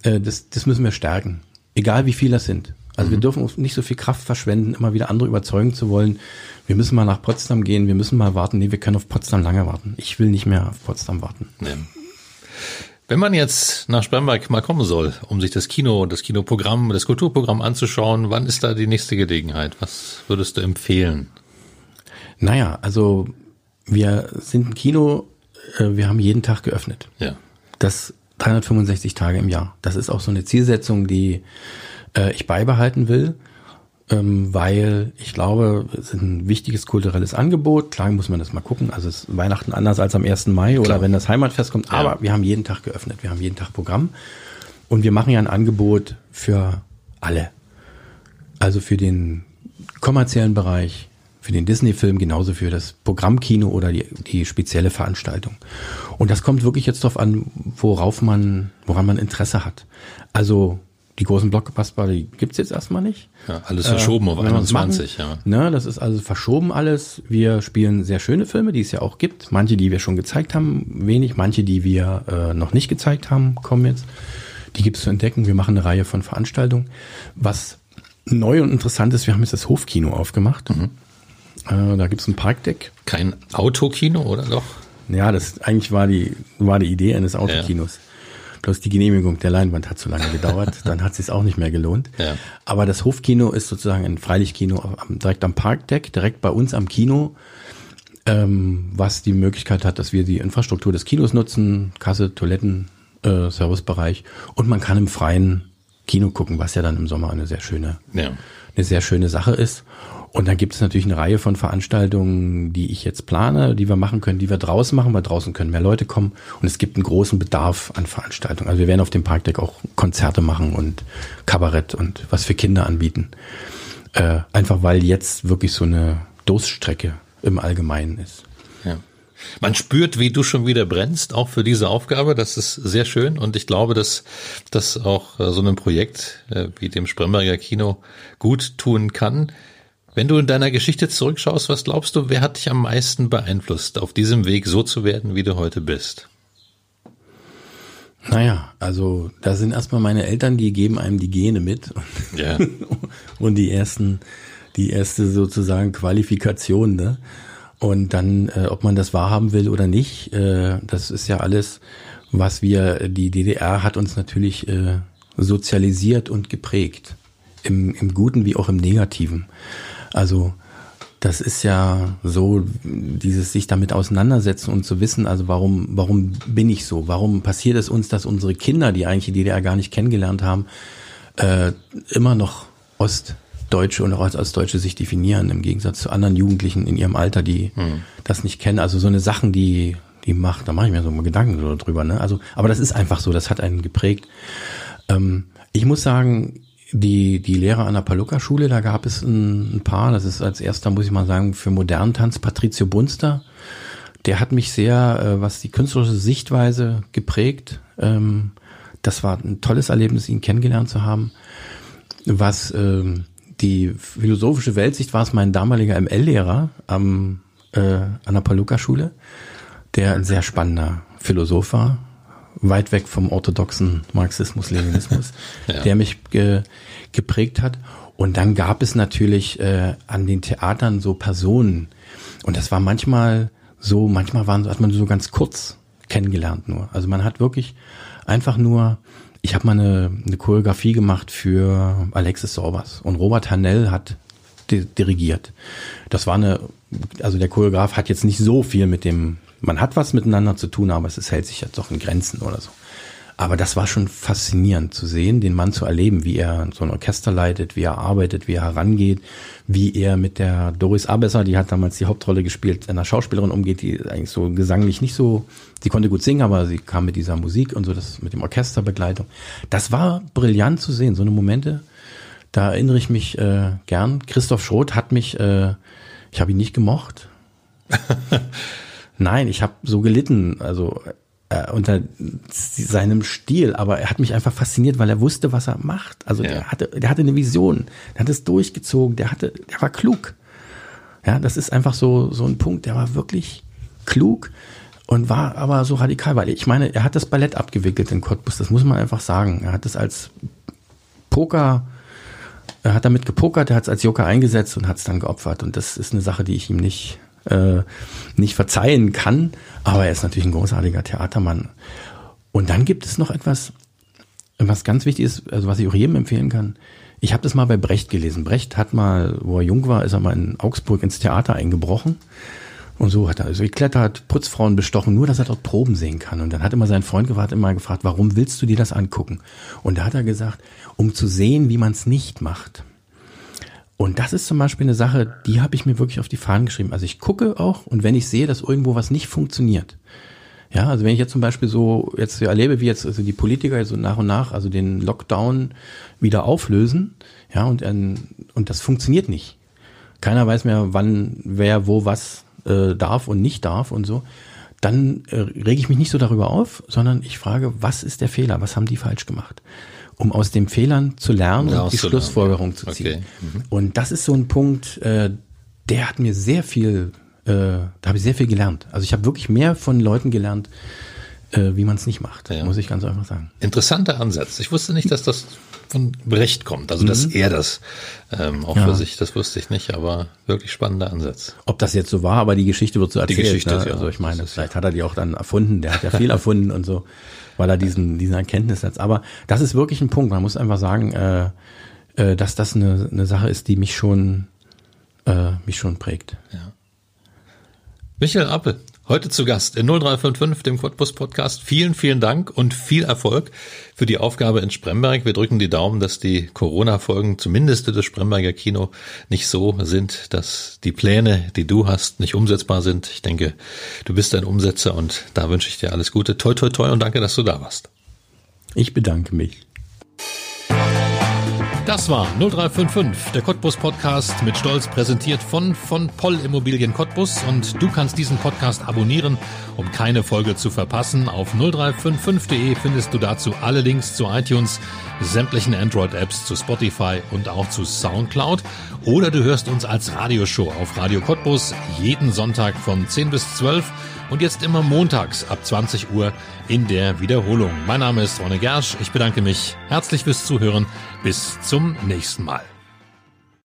äh, das, das müssen wir stärken. Egal wie viel das sind. Also wir dürfen uns nicht so viel Kraft verschwenden, immer wieder andere überzeugen zu wollen. Wir müssen mal nach Potsdam gehen, wir müssen mal warten. Nee, wir können auf Potsdam lange warten. Ich will nicht mehr auf Potsdam warten.
Ja. Wenn man jetzt nach Spremberg mal kommen soll, um sich das Kino, das Kinoprogramm, das Kulturprogramm anzuschauen, wann ist da die nächste Gelegenheit? Was würdest du empfehlen?
Naja, also wir sind ein Kino, äh, wir haben jeden Tag geöffnet.
Ja.
Das 365 Tage im Jahr. Das ist auch so eine Zielsetzung, die äh, ich beibehalten will ähm, weil ich glaube, es ist ein wichtiges kulturelles Angebot. Klar muss man das mal gucken. Also ist Weihnachten anders als am 1. Mai Klar. oder wenn das Heimatfest kommt. Aber ja. wir haben jeden Tag geöffnet. Wir haben jeden Tag Programm. Und wir machen ja ein Angebot für alle. Also für den kommerziellen Bereich, für den Disney-Film, genauso für das Programmkino oder die, die spezielle Veranstaltung. Und das kommt wirklich jetzt darauf an, worauf man, woran man Interesse hat. Also die großen Blockbuster, die gibt's jetzt erstmal nicht.
Ja, alles verschoben äh, auf 21,
machen, ja. Ne, das ist also verschoben alles. Wir spielen sehr schöne Filme, die es ja auch gibt. Manche, die wir schon gezeigt haben, wenig. Manche, die wir äh, noch nicht gezeigt haben, kommen jetzt. Die gibt's zu entdecken. Wir machen eine Reihe von Veranstaltungen. Was neu und interessant ist, wir haben jetzt das Hofkino aufgemacht. Mhm. Äh, da gibt's ein Parkdeck.
Kein Autokino, oder doch?
Ja, das eigentlich war die, war die Idee eines Autokinos. Ja. Bloß die Genehmigung der Leinwand hat zu lange gedauert, dann hat es sich auch nicht mehr gelohnt.
Ja.
Aber das Hofkino ist sozusagen ein Freilichtkino direkt am Parkdeck, direkt bei uns am Kino, ähm, was die Möglichkeit hat, dass wir die Infrastruktur des Kinos nutzen, Kasse, Toiletten, äh, Servicebereich und man kann im freien Kino gucken, was ja dann im Sommer eine sehr schöne,
ja.
eine sehr schöne Sache ist. Und dann gibt es natürlich eine Reihe von Veranstaltungen, die ich jetzt plane, die wir machen können, die wir draußen machen, weil draußen können mehr Leute kommen. Und es gibt einen großen Bedarf an Veranstaltungen. Also wir werden auf dem Parkdeck auch Konzerte machen und Kabarett und was für Kinder anbieten. Äh, einfach weil jetzt wirklich so eine Durststrecke im Allgemeinen ist.
Ja. Man spürt, wie du schon wieder brennst, auch für diese Aufgabe. Das ist sehr schön. Und ich glaube, dass das auch äh, so einem Projekt äh, wie dem Spremberger Kino gut tun kann. Wenn du in deiner Geschichte zurückschaust, was glaubst du, wer hat dich am meisten beeinflusst, auf diesem Weg so zu werden, wie du heute bist?
Naja, also da sind erstmal meine Eltern, die geben einem die Gene mit.
Ja.
und die ersten, die erste sozusagen Qualifikation, ne? Und dann, äh, ob man das wahrhaben will oder nicht, äh, das ist ja alles, was wir, die DDR hat uns natürlich äh, sozialisiert und geprägt. Im, Im Guten wie auch im Negativen. Also das ist ja so, dieses sich damit auseinandersetzen und zu wissen, also warum, warum bin ich so? Warum passiert es uns, dass unsere Kinder, die eigentlich die DDR gar nicht kennengelernt haben, äh, immer noch Ostdeutsche und auch als Ostdeutsche sich definieren, im Gegensatz zu anderen Jugendlichen in ihrem Alter, die hm. das nicht kennen. Also so eine Sachen, die, die macht, da mache ich mir so mal Gedanken drüber. Ne? Also, aber das ist einfach so, das hat einen geprägt. Ähm, ich muss sagen, die, die Lehrer an der Paluca-Schule, da gab es ein, ein, paar, das ist als erster, muss ich mal sagen, für modernen Tanz Patrizio Bunster. Der hat mich sehr, äh, was die künstlerische Sichtweise geprägt. Ähm, das war ein tolles Erlebnis, ihn kennengelernt zu haben. Was ähm, die philosophische Weltsicht war es mein damaliger ML-Lehrer am, äh, an der Paluca-Schule, der ein sehr spannender Philosoph war, weit weg vom orthodoxen Marxismus, Leninismus, ja. der mich ge, geprägt hat. Und dann gab es natürlich äh, an den Theatern so Personen. Und das war manchmal so, manchmal waren, hat man so ganz kurz kennengelernt nur. Also man hat wirklich einfach nur, ich habe mal eine, eine Choreografie gemacht für Alexis Sorbas und Robert Hanell hat dirigiert. Das war eine, also der Choreograf hat jetzt nicht so viel mit dem, man hat was miteinander zu tun, aber es, hält sich jetzt doch in Grenzen oder so. Aber das war schon faszinierend zu sehen, den Mann zu erleben, wie er so ein Orchester leitet, wie er arbeitet, wie er herangeht, wie er mit der Doris Abesser, die hat damals die Hauptrolle gespielt, einer Schauspielerin umgeht, die eigentlich so gesanglich nicht so, sie konnte gut singen, aber sie kam mit dieser Musik und so, das mit dem Orchesterbegleitung. Das war brillant zu sehen, so eine Momente. Da erinnere ich mich äh, gern. Christoph Schroth hat mich, äh, ich habe ihn nicht gemocht. Nein, ich habe so gelitten. Also äh, unter seinem Stil, aber er hat mich einfach fasziniert, weil er wusste, was er macht. Also ja. der hatte, der hatte eine Vision, der hat es durchgezogen, der hatte, der war klug. Ja, das ist einfach so so ein Punkt. Der war wirklich klug und war aber so radikal, weil ich meine, er hat das Ballett abgewickelt in Cottbus. Das muss man einfach sagen. Er hat es als Poker er hat damit gepokert, er hat es als Joker eingesetzt und hat es dann geopfert. Und das ist eine Sache, die ich ihm nicht äh, nicht verzeihen kann. Aber er ist natürlich ein großartiger Theatermann. Und dann gibt es noch etwas, was ganz wichtig ist, also was ich auch jedem empfehlen kann. Ich habe das mal bei Brecht gelesen. Brecht hat mal, wo er jung war, ist er mal in Augsburg ins Theater eingebrochen. Und so hat er also geklettert, Putzfrauen bestochen, nur dass er dort Proben sehen kann. Und dann hat immer sein Freund gewartet, immer gefragt, warum willst du dir das angucken? Und da hat er gesagt, um zu sehen, wie man es nicht macht. Und das ist zum Beispiel eine Sache, die habe ich mir wirklich auf die Fahnen geschrieben. Also ich gucke auch und wenn ich sehe, dass irgendwo was nicht funktioniert, ja, also wenn ich jetzt zum Beispiel so jetzt erlebe, wie jetzt also die Politiker so nach und nach also den Lockdown wieder auflösen, ja, und, und das funktioniert nicht. Keiner weiß mehr, wann, wer, wo, was äh, darf und nicht darf und so. Dann äh, rege ich mich nicht so darüber auf, sondern ich frage, was ist der Fehler? Was haben die falsch gemacht? Um aus den Fehlern zu lernen ja, und die Schlussfolgerung zu ziehen. Okay. Mhm. Und das ist so ein Punkt, äh, der hat mir sehr viel, äh, da habe ich sehr viel gelernt. Also ich habe wirklich mehr von Leuten gelernt, äh, wie man es nicht macht, ja. muss ich ganz einfach sagen.
Interessanter Ansatz. Ich wusste nicht, dass das von Brecht kommt, also dass mhm. er das ähm, auch ja. für sich, das wusste ich nicht, aber wirklich spannender Ansatz.
Ob das jetzt so war, aber die Geschichte wird so erzählt. Die Geschichte, ne? ja. Also ich meine, vielleicht hat er die auch dann erfunden, der hat ja viel erfunden und so weil er diesen, diesen Erkenntnis hat. Aber das ist wirklich ein Punkt. Man muss einfach sagen, äh, äh, dass das eine, eine Sache ist, die mich schon, äh, mich schon prägt.
Ja. Michael Appel, Heute zu Gast in 0355, dem Cottbus Podcast. Vielen, vielen Dank und viel Erfolg für die Aufgabe in Spremberg. Wir drücken die Daumen, dass die Corona-Folgen zumindest des Spremberger Kino nicht so sind, dass die Pläne, die du hast, nicht umsetzbar sind. Ich denke, du bist ein Umsetzer und da wünsche ich dir alles Gute. Toi, toi, toi und danke, dass du da warst.
Ich bedanke mich.
Das war 0355, der Cottbus Podcast mit Stolz präsentiert von von Poll Immobilien Cottbus. Und du kannst diesen Podcast abonnieren, um keine Folge zu verpassen. Auf 0355.de findest du dazu alle Links zu iTunes, sämtlichen Android Apps, zu Spotify und auch zu Soundcloud. Oder du hörst uns als Radioshow auf Radio Cottbus jeden Sonntag von 10 bis 12 und jetzt immer montags ab 20 Uhr in der Wiederholung. Mein Name ist Ronne Gersch. Ich bedanke mich herzlich fürs Zuhören. Bis zum nächsten Mal.